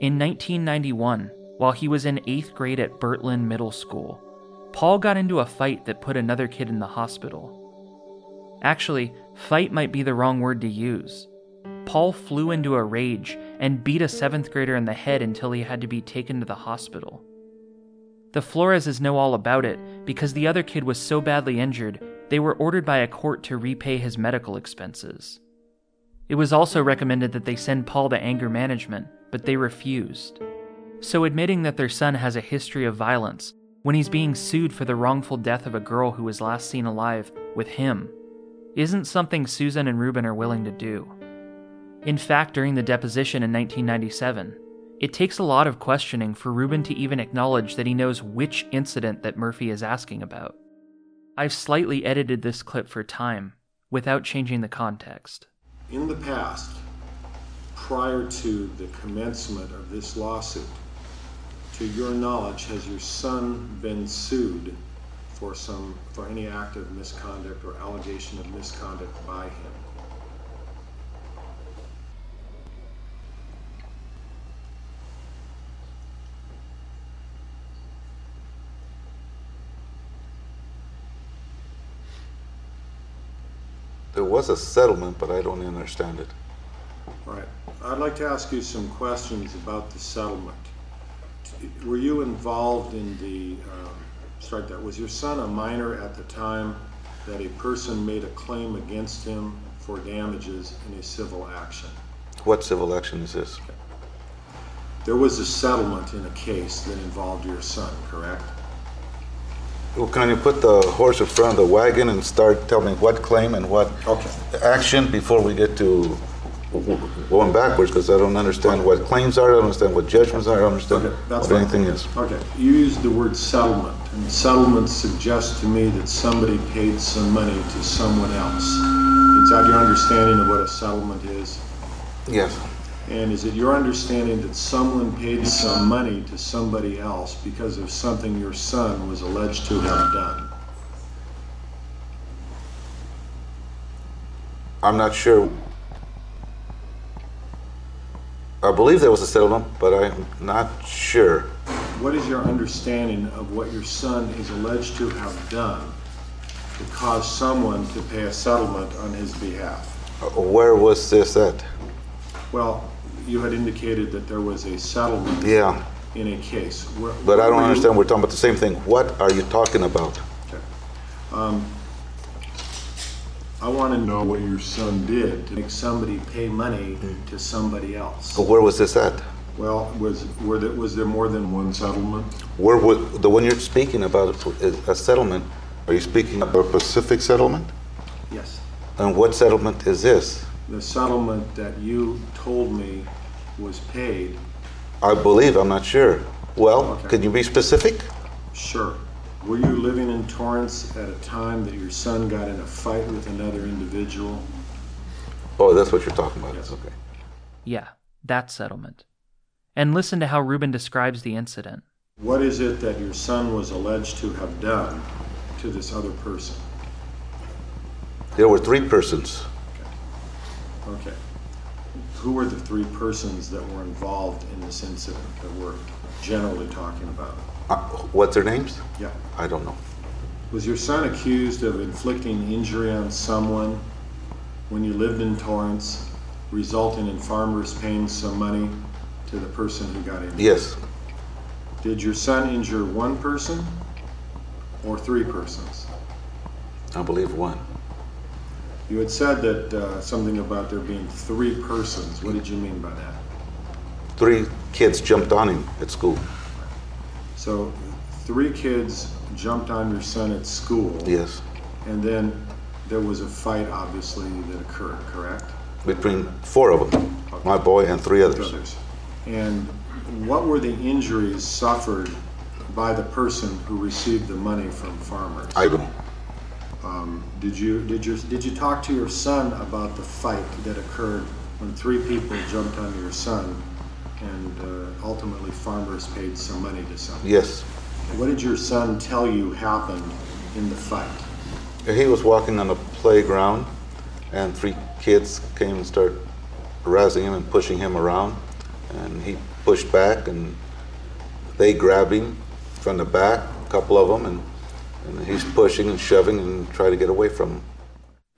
In 1991, while he was in eighth grade at Bert Lynn Middle School, Paul got into a fight that put another kid in the hospital. Actually, fight might be the wrong word to use. Paul flew into a rage and beat a seventh grader in the head until he had to be taken to the hospital. The Floreses know all about it because the other kid was so badly injured, they were ordered by a court to repay his medical expenses. It was also recommended that they send Paul to anger management, but they refused. So, admitting that their son has a history of violence when he's being sued for the wrongful death of a girl who was last seen alive with him isn't something Susan and Ruben are willing to do. In fact, during the deposition in 1997, it takes a lot of questioning for Ruben to even acknowledge that he knows which incident that Murphy is asking about. I've slightly edited this clip for time without changing the context.
In the past, prior to the commencement of this lawsuit, to your knowledge, has your son been sued for some for any act of misconduct or allegation of misconduct by him?
There was a settlement, but I don't understand it.
All right. I'd like to ask you some questions about the settlement. Were you involved in the, um, start that, was your son a minor at the time that a person made a claim against him for damages in a civil action?
What civil action is this?
There was a settlement in a case that involved your son, correct?
Well, can you put the horse in front of the wagon and start telling me what claim and what
Okay.
action before we get to going backwards? Because I don't understand what claims are, I don't understand what judgments are, I don't understand
Okay, that's
what
fine.
anything is.
Okay, you used the word settlement, and settlement suggests to me that somebody paid some money to someone else. Is that your understanding of what a settlement is?
Yes.
And is it your understanding that someone paid some money to somebody else because of something your son was alleged to have done?
I'm not sure. I believe there was a settlement, but I'm not sure.
What is your understanding of what your son is alleged to have done to cause someone to pay a settlement on his behalf?
Where was this at?
Well, you had indicated that there was a settlement
Yeah,
in a case. Where-
but I don't
you-
understand. We're talking about the same thing. What are you talking about?
Um, I want to know what your son did to make somebody pay money to somebody else.
Where was this at?
Well, was, were there, was there more than one settlement?
Where would the one you're speaking about is a settlement? Are you speaking about a Pacific settlement?
Yes.
And what settlement is this?
The settlement that you told me was paid,
I believe. I'm not sure. Well,
Okay.
can you be specific?
sure. Were you living in Torrance at a time that your son got in a fight with another individual?
Oh, that's what you're talking about.
Yes.
Okay.
Yeah, that settlement. And listen to how Ruben describes the incident.
What is it that your son was alleged to have done to this other person?
There were three persons.
Okay. Okay. Who were the three persons that were involved in this incident that we're generally talking about?
Uh, what's their names?
Yeah.
I don't know.
Was your son accused of inflicting injury on someone when you lived in Torrance, resulting in farmers paying some money to the person who got injured?
Yes.
Did your son injure one person or three persons?
I believe one.
You had said that uh, something about there being three persons. What did you mean by that?
Three kids jumped on him at school.
So, three kids jumped on your son at school.
Yes.
And then there was a fight, obviously, that occurred, correct?
Between four of them, my boy and three others.
others. And what were the injuries suffered by the person who received the money from farmers?
I don't.
Um, did you did your did you talk to your son about the fight that occurred when three people jumped on your son, and uh, ultimately farmers paid some money to someone?
Yes.
What did your son tell you happened in the fight?
He was walking on a playground, and three kids came and started harassing him and pushing him around, and he pushed back, and they grabbed him from the back, a couple of them, and, and he's pushing and shoving and trying to get away from them.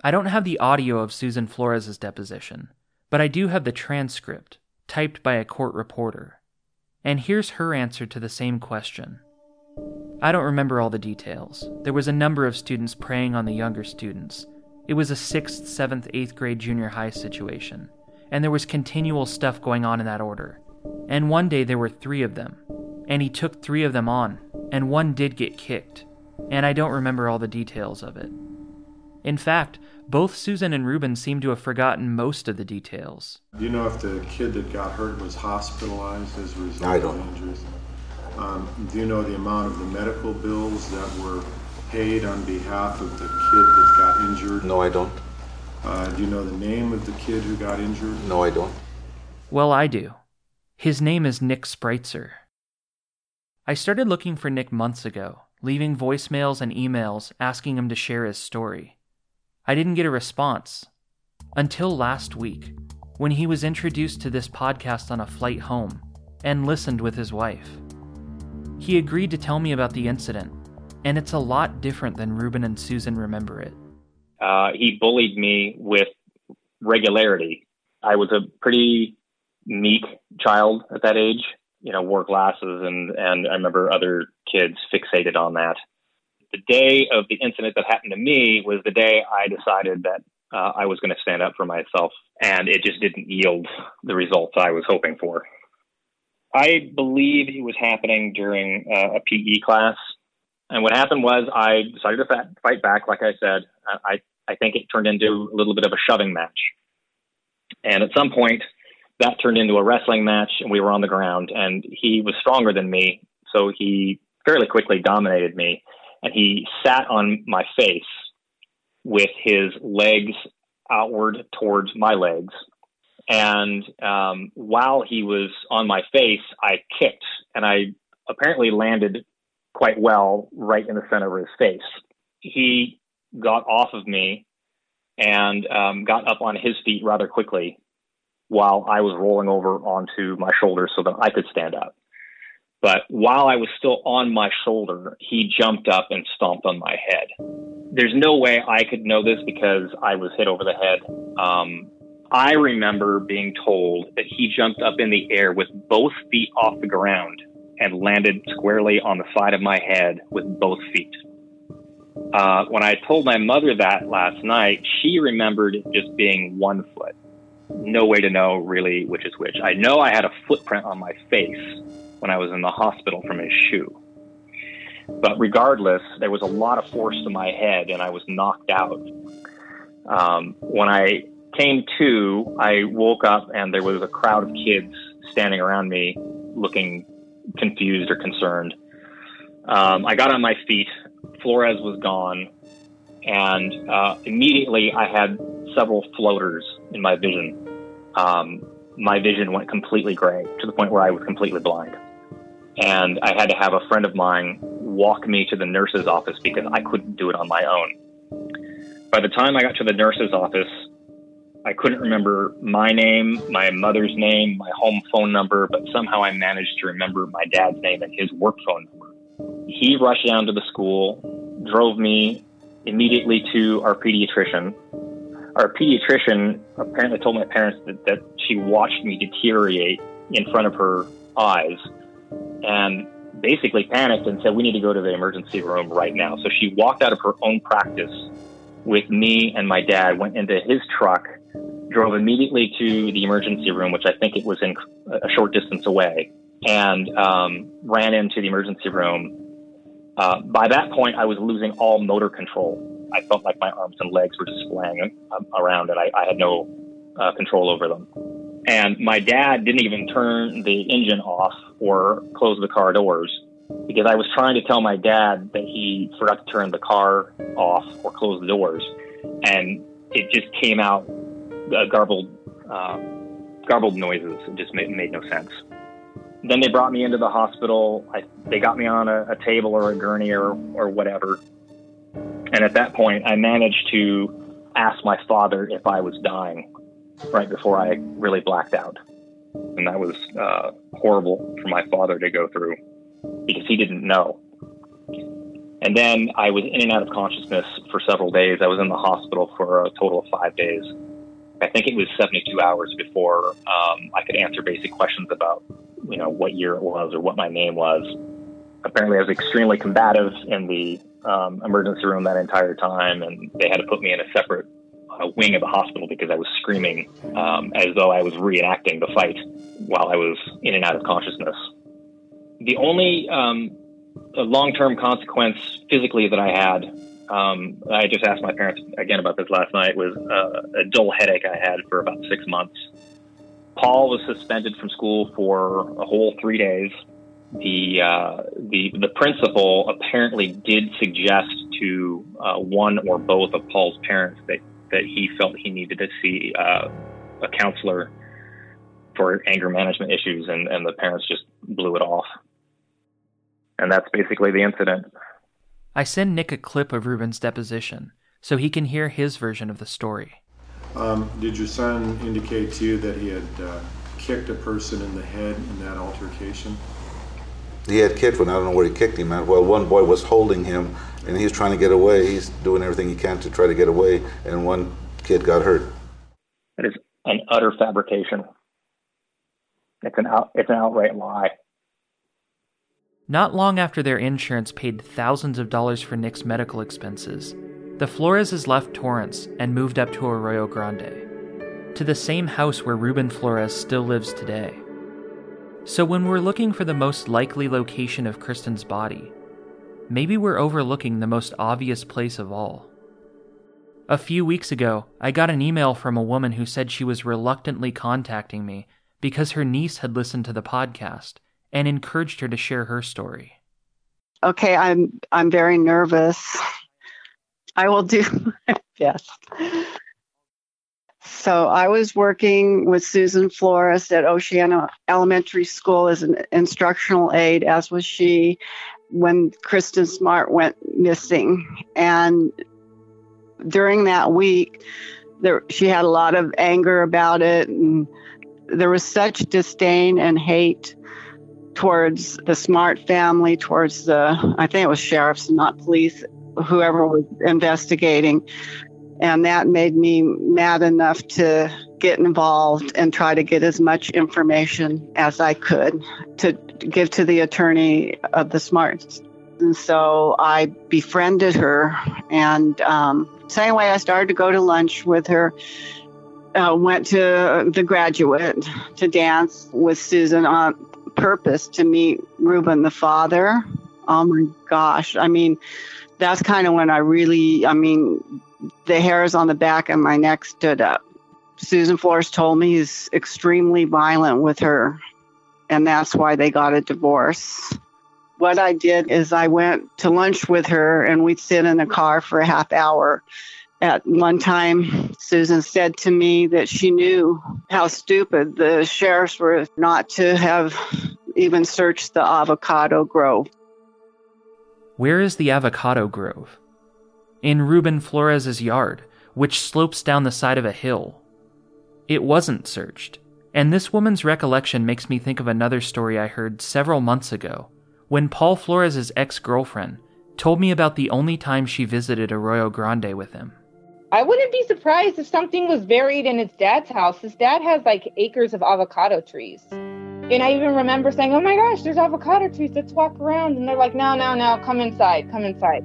I don't have the audio of Susan Flores' deposition, but I do have the transcript, typed by a court reporter. And here's her answer to the same question. I don't remember all the details. There was a number of students preying on the younger students. It was a 6th, 7th, 8th grade junior high situation, and there was continual stuff going on in that order. And one day there were three of them, and he took three of them on, and one did get kicked, and I don't remember all the details of it. In fact, both Susan and Ruben seem to have forgotten most of the details.
Do you know if the kid that got hurt was hospitalized as a result
I
of
don't
the injuries? Um, do you know the amount of the medical bills that were paid on behalf of the kid that got injured?
No, I don't.
Uh, do you know the name of the kid who got injured?
No, I don't.
Well, I do. His name is Nick Spreitzer. I started looking for Nick months ago, leaving voicemails and emails asking him to share his story. I didn't get a response until last week when he was introduced to this podcast on a flight home and listened with his wife. He agreed to tell me about the incident, and it's a lot different than Ruben and Susan remember it.
Uh, he bullied me with regularity. I was a pretty meek child at that age. You know, wore glasses, and and I remember other kids fixated on that. The day of the incident that happened to me was the day I decided that uh, I was going to stand up for myself, and it just didn't yield the results I was hoping for. I believe it was happening during uh, a PE class. And what happened was I decided to fa- fight back. Like I said, I, I think it turned into a little bit of a shoving match. And at some point, that turned into a wrestling match, and we were on the ground. And he was stronger than me, so he fairly quickly dominated me. And he sat on my face with his legs outward towards my legs. And um, while he was on my face, I kicked, and I apparently landed quite well right in the center of his face. He got off of me and um, got up on his feet rather quickly while I was rolling over onto my shoulder so that I could stand up. But while I was still on my shoulder, he jumped up and stomped on my head. There's no way I could know this because I was hit over the head. Um, I remember being told that he jumped up in the air with both feet off the ground and landed squarely on the side of my head with both feet. Uh, when I told my mother that last night, she remembered just being one foot. No way to know really which is which. I know I had a footprint on my face when I was in the hospital from his shoe. But regardless, there was a lot of force to my head and I was knocked out. Um, when I came to, I woke up and there was a crowd of kids standing around me looking confused or concerned. Um, I got on my feet. Flores was gone. And uh, immediately I had several floaters in my vision. Um, my vision went completely gray to the point where I was completely blind. And I had to have a friend of mine walk me to the nurse's office because I couldn't do it on my own. By the time I got to the nurse's office, I couldn't remember my name, my mother's name, my home phone number, but somehow I managed to remember my dad's name and his work phone number. He rushed down to the school, drove me immediately to our pediatrician. Our pediatrician apparently told my parents that, that she watched me deteriorate in front of her eyes and basically panicked and said, We need to go to the emergency room right now. So she walked out of her own practice with me and my dad, went into his truck, drove immediately to the emergency room, which I think it was in a short distance away, and um, ran into the emergency room. Uh, by that point, I was losing all motor control. I felt like my arms and legs were just flying um, around, and I, I had no uh, control over them. And my dad didn't even turn the engine off or close the car doors because I was trying to tell my dad that he forgot to turn the car off or close the doors, and it just came out uh, garbled, uh, garbled noises. It just made, made no sense. Then they brought me into the hospital. I, they got me on a, a table or a gurney or, or whatever. And at that point, I managed to ask my father if I was dying right before I really blacked out. And that was uh, horrible for my father to go through because he didn't know. And then I was in and out of consciousness for several days. I was in the hospital for a total of five days. I think it was 72 hours before um, I could answer basic questions about, you know, what year it was or what my name was. Apparently, I was extremely combative in the um, emergency room that entire time, and they had to put me in a separate uh, wing of the hospital because I was screaming um, as though I was reenacting the fight while I was in and out of consciousness. The only um, long-term consequence physically that I had, um, I just asked my parents again about this last night, was uh, a dull headache I had for about six months. Paul was suspended from school for a whole three days. The uh, the the principal apparently did suggest to uh, one or both of Paul's parents that that he felt he needed to see uh, a counselor for anger management issues, and, and the parents just blew it off. And that's basically the incident.
I send Nick a clip of Ruben's deposition so he can hear his version of the story.
Um, did your son indicate to you that he had uh, kicked a person in the head in that altercation?
He had kicked one. I don't know where he kicked him at. Well, one boy was holding him, and he's trying to get away. He's doing everything he can to try to get away, and one kid got hurt.
It is an utter fabrication. It's an out, it's an outright lie.
Not long after their insurance paid thousands of dollars for Nick's medical expenses, the Floreses left Torrance and moved up to Arroyo Grande, to the same house where Ruben Flores still lives today. So when we're looking for the most likely location of Kristin's body, maybe we're overlooking the most obvious place of all. A few weeks ago, I got an email from a woman who said she was reluctantly contacting me because her niece had listened to the podcast and encouraged her to share her story.
Okay, I'm I'm very nervous. I will do [LAUGHS] my best. So I was working with Susan Flores at Oceano Elementary School as an instructional aide, as was she, when Kristin Smart went missing. And during that week, there, she had a lot of anger about it, and there was such disdain and hate towards the Smart family, towards the, I think it was sheriffs, not police, whoever was investigating. And that made me mad enough to get involved and try to get as much information as I could to give to the attorney of the Smarts. And so I befriended her. And um, same way I started to go to lunch with her. Uh, went to the graduate to dance with Susan on purpose to meet Ruben the father. Oh my gosh. I mean, that's kind of when I really, I mean, the hairs on the back of my neck stood up. Susan Flores told me he's extremely violent with her, and that's why they got a divorce. What I did is I went to lunch with her, and we'd sit in the car for a half hour. At one time, Susan said to me that she knew how stupid the sheriffs were not to have even searched the avocado grove.
Where is the avocado grove? In Ruben Flores's yard, which slopes down the side of a hill. It wasn't searched, and this woman's recollection makes me think of another story I heard several months ago when Paul Flores's ex girlfriend told me about the only time she visited Arroyo Grande with him.
I wouldn't be surprised if something was buried in his dad's house. His dad has like acres of avocado trees. And I even remember saying, Oh my gosh, there's avocado trees. Let's walk around. And they're like, No, no, no, come inside, come inside.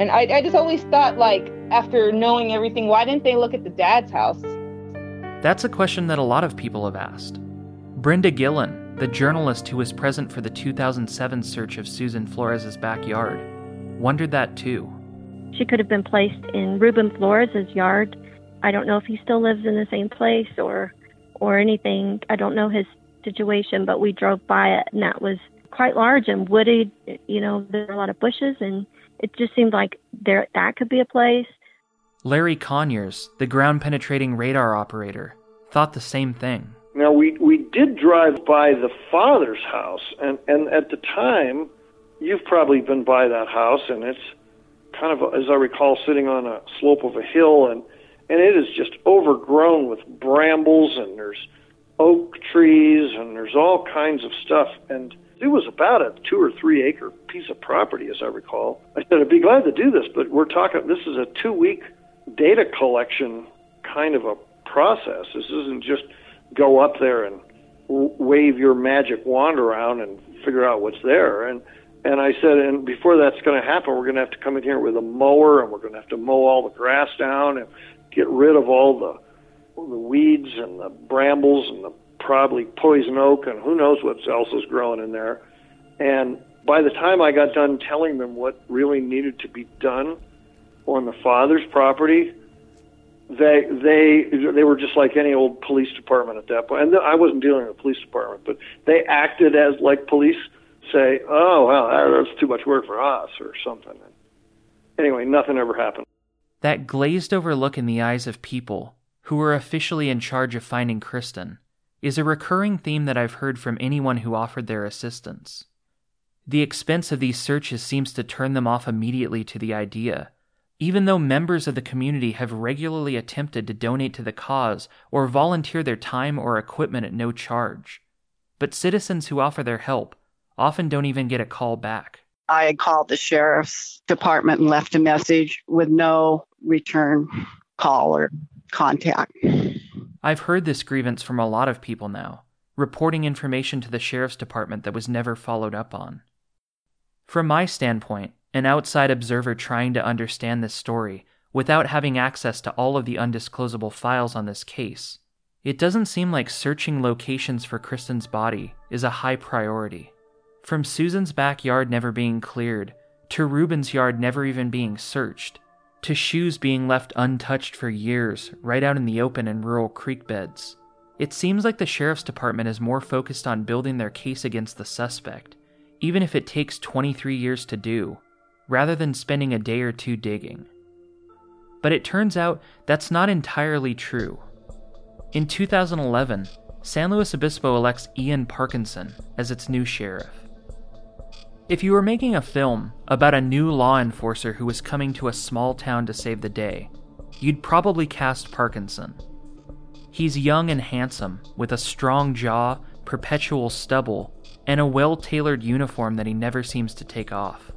And I, I just always thought, like, after knowing everything, why didn't they look at the dad's house?
That's a question that a lot of people have asked. Brenda Gillen, the journalist who was present for the 2007 search of Susan Flores's backyard, wondered that too.
She could have been placed in Ruben Flores's yard. I don't know if he still lives in the same place or or anything. I don't know his situation, but we drove by it and that was quite large and wooded. You know, there were a lot of bushes and it just seemed like there that could be a place.
Larry Conyers, the ground penetrating radar operator, thought the same thing.
Now we we did drive by the father's house and and at the time you've probably been by that house and it's kind of as I recall sitting on a slope of a hill and and it is just overgrown with brambles and there's oak trees and there's all kinds of stuff and it was about a two or three acre piece of property as I recall. [LAUGHS] I said I'd be glad to do this, but we're talking this is a two week data collection kind of a process. This isn't just go up there and wave your magic wand around and figure out what's there. And and I said, and before that's going to happen, we're going to have to come in here with a mower, and we're going to have to mow all the grass down and get rid of all the the weeds and the brambles and the probably poison oak and who knows what else is growing in there. And by the time I got done telling them what really needed to be done on the father's property, they they they were just like any old police department at that point. And I wasn't dealing with the police department, but they acted as like police say, "Oh, well, that's too much work for us," or something. Anyway, nothing ever happened.
That glazed over look in the eyes of people who were officially in charge of finding Kristin is a recurring theme that I've heard from anyone who offered their assistance. The expense of these searches seems to turn them off immediately to the idea, even though members of the community have regularly attempted to donate to the cause or volunteer their time or equipment at no charge. But citizens who offer their help often don't even get a call back.
I had called the sheriff's department and left a message with no return call or contact.
I've heard this grievance from a lot of people now, reporting information to the sheriff's department that was never followed up on. From my standpoint, an outside observer trying to understand this story without having access to all of the undisclosable files on this case, it doesn't seem like searching locations for Kristin's body is a high priority. From Susan's backyard never being cleared, to Ruben's yard never even being searched, to shoes being left untouched for years right out in the open in rural creek beds. It seems like the sheriff's department is more focused on building their case against the suspect, even if it takes 23 years to do, rather than spending a day or two digging. But it turns out that's not entirely true. In 2011, San Luis Obispo elects Ian Parkinson as its new sheriff. If you were making a film about a new law enforcer who was coming to a small town to save the day, you'd probably cast Parkinson. He's young and handsome, with a strong jaw, perpetual stubble, and a well tailored uniform that he never seems to take off.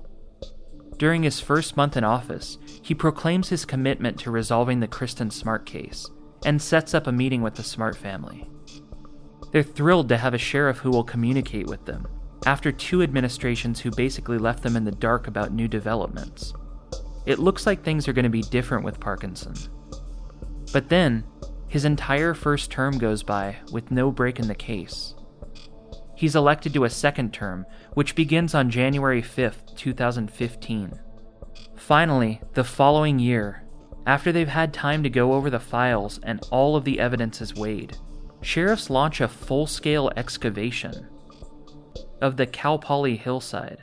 During his first month in office, he proclaims his commitment to resolving the Kristin Smart case and sets up a meeting with the Smart family. They're thrilled to have a sheriff who will communicate with them after two administrations who basically left them in the dark about new developments. It looks like things are going to be different with Parkinson. But then, his entire first term goes by with no break in the case. He's elected to a second term, which begins on January 5th, 2015. Finally, the following year, after they've had time to go over the files and all of the evidence is weighed, sheriffs launch a full scale excavation of the Cal Poly hillside.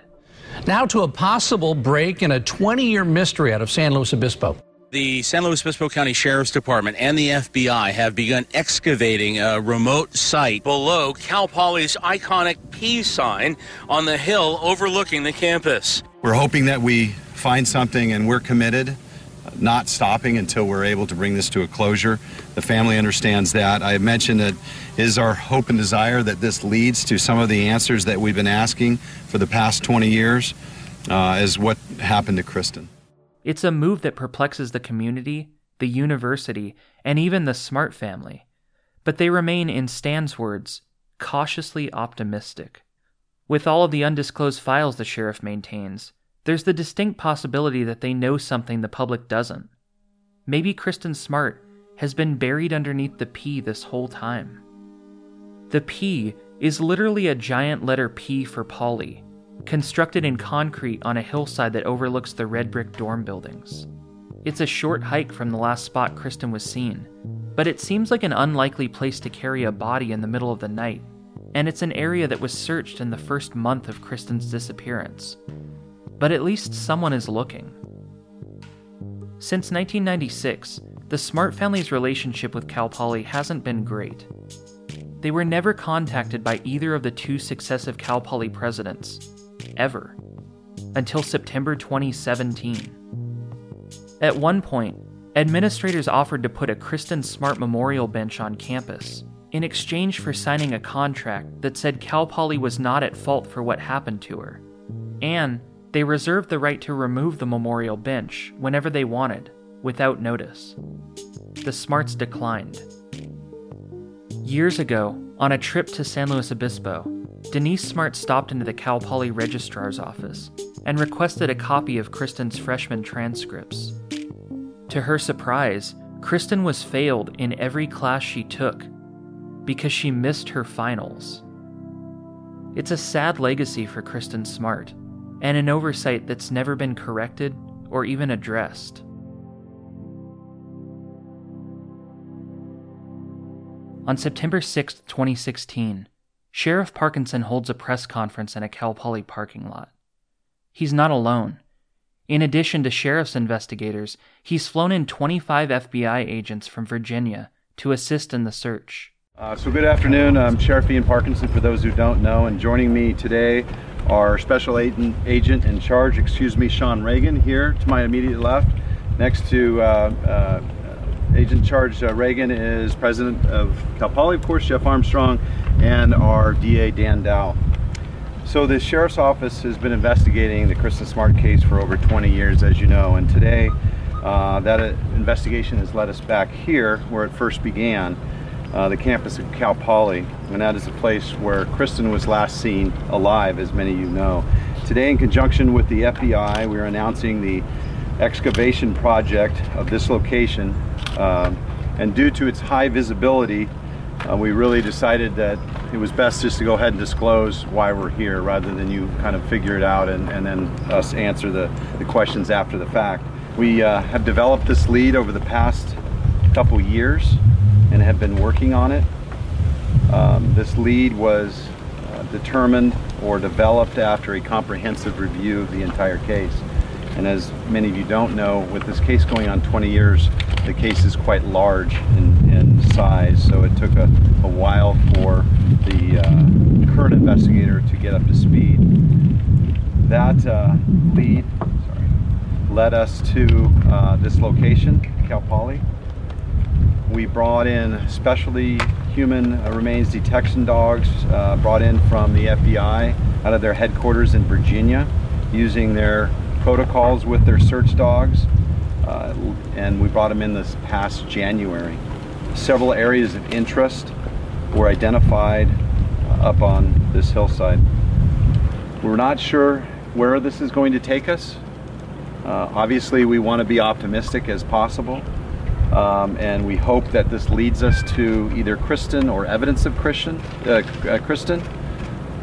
Now to a possible break in a 20 year mystery out of San Luis Obispo.
The San Luis Obispo County Sheriff's Department and the FBI have begun excavating a remote site below Cal Poly's iconic P sign on the hill overlooking the campus.
We're hoping that we find something, and we're committed, not stopping until we're able to bring this to a closure. The family understands that. I mentioned that it is our hope and desire that this leads to some of the answers that we've been asking for the past 20 years, uh, as what happened to Kristin.
It's a move that perplexes the community, the university, and even the Smart family. But they remain, in Stan's words, cautiously optimistic. With all of the undisclosed files the sheriff maintains, there's the distinct possibility that they know something the public doesn't. Maybe Kristin Smart has been buried underneath the P this whole time. The P is literally a giant letter P for Poly, constructed in concrete on a hillside that overlooks the red brick dorm buildings. It's a short hike from the last spot Kristin was seen, but it seems like an unlikely place to carry a body in the middle of the night, and it's an area that was searched in the first month of Kristin's disappearance. But at least someone is looking. Since 1996, the Smart family's relationship with Cal Poly hasn't been great. They were never contacted by either of the two successive Cal Poly presidents, ever, until September 2017. At one point, administrators offered to put a Kristin Smart memorial bench on campus in exchange for signing a contract that said Cal Poly was not at fault for what happened to her, and they reserved the right to remove the memorial bench whenever they wanted, without notice. The Smarts declined. Years ago, on a trip to San Luis Obispo, Denise Smart stopped into the Cal Poly registrar's office and requested a copy of Kristin's freshman transcripts. To her surprise, Kristin was failed in every class she took because she missed her finals. It's a sad legacy for Kristin Smart, and an oversight that's never been corrected or even addressed. On September 6, 2016, Sheriff Parkinson holds a press conference in a Cal Poly parking lot. He's not alone. In addition to sheriff's investigators, he's flown in 25 FBI agents from Virginia to assist in the search.
Uh, so, good afternoon. I'm Sheriff Ian Parkinson, for those who don't know, and joining me today are Special Agent, agent in charge, excuse me, Sean Ragan, here to my immediate left. Next to uh, uh, Agent in charge uh, Ragan is President of Cal Poly, of course, Jeff Armstrong, and our DA Dan Dow. So, the Sheriff's Office has been investigating the Kristin Smart case for over 20 years, as you know, and today uh, that investigation has led us back here where it first began uh, the campus of Cal Poly, and that is the place where Kristin was last seen alive, as many of you know. Today, in conjunction with the FBI, we are announcing the excavation project of this location, uh, and due to its high visibility, uh, we really decided that it was best just to go ahead and disclose why we're here rather than you kind of figure it out and, and then us answer the, the questions after the fact. We uh, have developed this lead over the past couple years and have been working on it. Um, this lead was uh, determined or developed after a comprehensive review of the entire case. And as many of you don't know, with this case going on 20 years, the case is quite large in, in size, so it took a, a while for the uh, current investigator to get up to speed. That uh, lead sorry, led us to uh, this location, Cal Poly, we brought in specialty human uh, remains detection dogs uh, brought in from the FBI out of their headquarters in Virginia using their protocols with their search dogs. Uh, and we brought them in this past January. Several areas of interest were identified uh, up on this hillside. We're not sure where this is going to take us. Uh, obviously, we want to be optimistic as possible. Um, and we hope that this leads us to either Kristin or evidence of Christian, uh, uh, Kristin,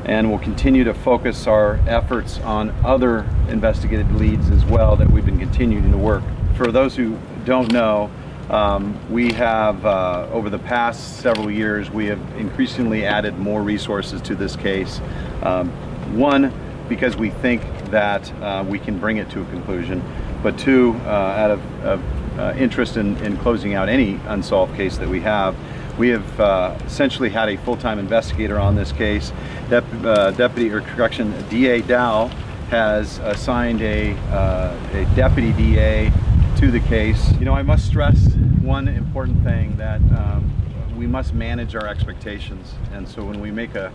and we'll continue to focus our efforts on other investigative leads as well that we've been continuing to work. For those who don't know, um, we have, uh, over the past several years, we have increasingly added more resources to this case. Um, one, because we think that uh, we can bring it to a conclusion, but two, uh, out of, of uh, interest in, in closing out any unsolved case that we have. We have uh, essentially had a full-time investigator on this case. Uh, Deputy or correction DA Dow has assigned a, uh, a deputy DA to the case. You know, I must stress one important thing that um, we must manage our expectations. And so when we make a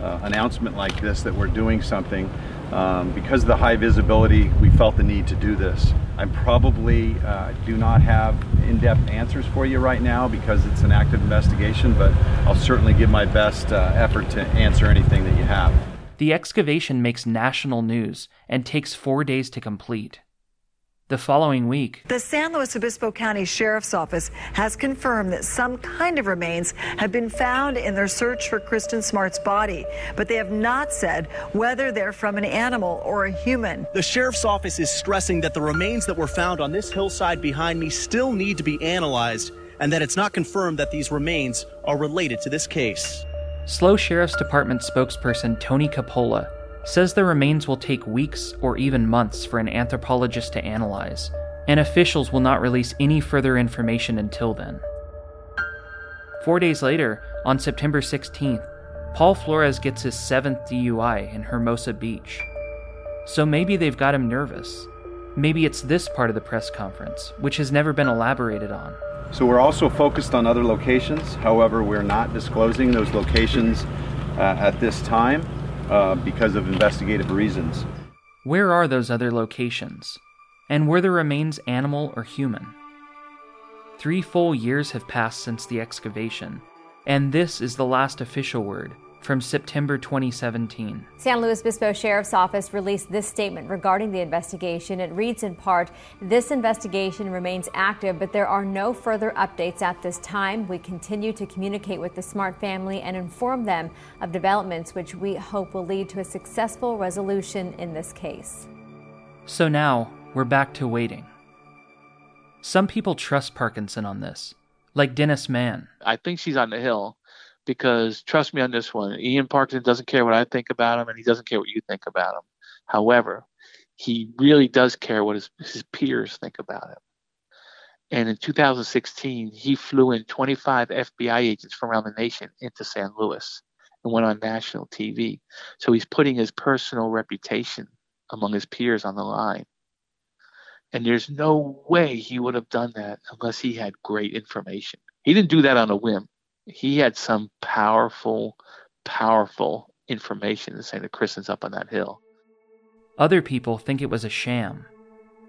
uh, announcement like this that we're doing something, um, because of the high visibility, we felt the need to do this. I probably uh, do not have in-depth answers for you right now because it's an active investigation, but I'll certainly give my best uh, effort to answer anything that you have.
The excavation makes national news and takes four days to complete. The following week,
the San Luis Obispo County Sheriff's Office has confirmed that some kind of remains have been found in their search for Kristin Smart's body, but they have not said whether they're from an animal or a human.
The Sheriff's Office is stressing that the remains that were found on this hillside behind me still need to be analyzed and that it's not confirmed that these remains are related to this case.
SLO Sheriff's Department spokesperson Tony Cipolla says the remains will take weeks or even months for an anthropologist to analyze, and officials will not release any further information until then. Four days later, on September 16th, Paul Flores gets his seventh DUI in Hermosa Beach. So maybe they've got him nervous. Maybe it's this part of the press conference, which has never been elaborated on.
So we're also focused on other locations. However, we're not disclosing those locations uh, at this time uh, because of investigative reasons.
Where are those other locations? And were the remains animal or human? Three full years have passed since the excavation, and this is the last official word from September 2017.
San Luis Obispo Sheriff's Office released this statement regarding the investigation. It reads in part This investigation remains active, but there are no further updates at this time. We continue to communicate with the Smart family and inform them of developments which we hope will lead to a successful resolution in this case.
So now we're back to waiting. Some people trust Parkinson on this, like Dennis Mann.
I think she's on the hill because trust me on this one, Ian Parkinson doesn't care what I think about him, and he doesn't care what you think about him. However, he really does care what his, his peers think about him. And in 2016, he flew in 25 FBI agents from around the nation into San Luis and went on national TV. So he's putting his personal reputation among his peers on the line. And there's no way he would have done that unless he had great information. He didn't do that on a whim he had some powerful, powerful information saying that Kristin's up on that hill.
Other people think it was a sham,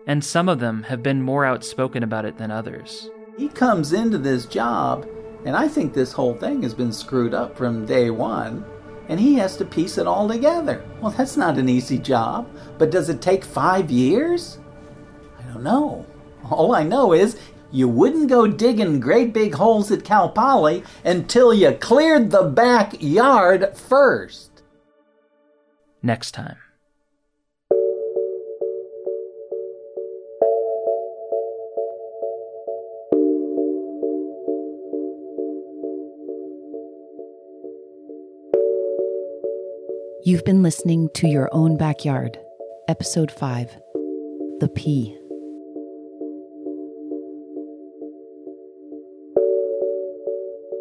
and some of them have been more outspoken about it than others.
He comes into this job, and I think this whole thing has been screwed up from day one, and he has to piece it all together. Well, that's not an easy job, but does it take five years? I don't know. All I know is you wouldn't go digging great big holes at Cal Poly until you cleared the backyard first.
Next time.
You've been listening to Your Own Backyard, Episode 5 The P.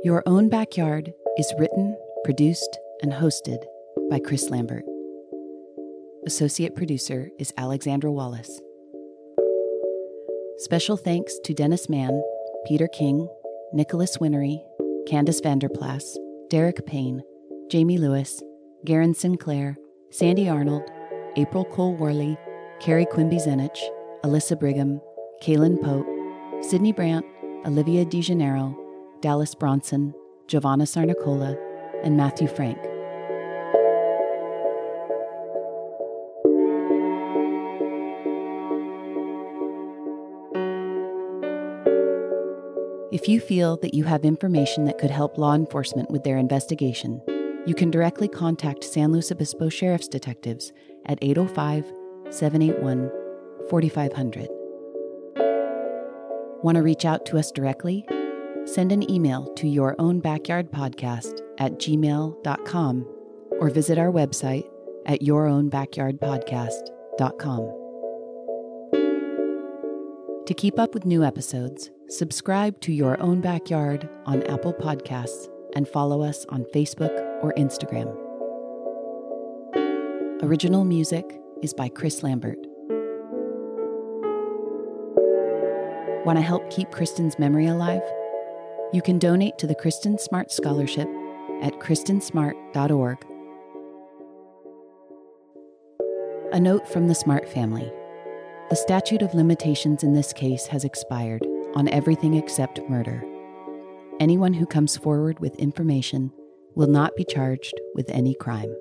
Your Own Backyard is written, produced, and hosted by Chris Lambert. Associate producer is Alexandra Wallace. Special thanks to Dennis Mann, Peter King, Nicholas Winery, Candace Vanderplas, Derek Payne, Jamie Lewis, Garen Sinclair, Sandy Arnold, April Cole Worley, Carrie Quimby Zenich, Alyssa Brigham, Kaylin Pope, Sydney Brandt, Olivia DeGeneiro, Dallas Bronson, Giovanna Sarnicola, and Matthew Frank. If you feel that you have information that could help law enforcement with their investigation, you can directly contact San Luis Obispo Sheriff's Detectives at 805 781 4500. Want to reach out to us directly? Send an email to your own backyard podcast at gmail.com or visit our website at yourownbackyardpodcast.com. To keep up with new episodes, subscribe to Your Own Backyard on Apple Podcasts and follow us on Facebook or Instagram. Original music is by Chris Lambert. Want to help keep Kristin's memory alive? You can donate to the Kristin Smart Scholarship at kristensmart.org. A note from the Smart family. The statute of limitations in this case has expired on everything except murder. Anyone who comes forward with information will not be charged with any crime.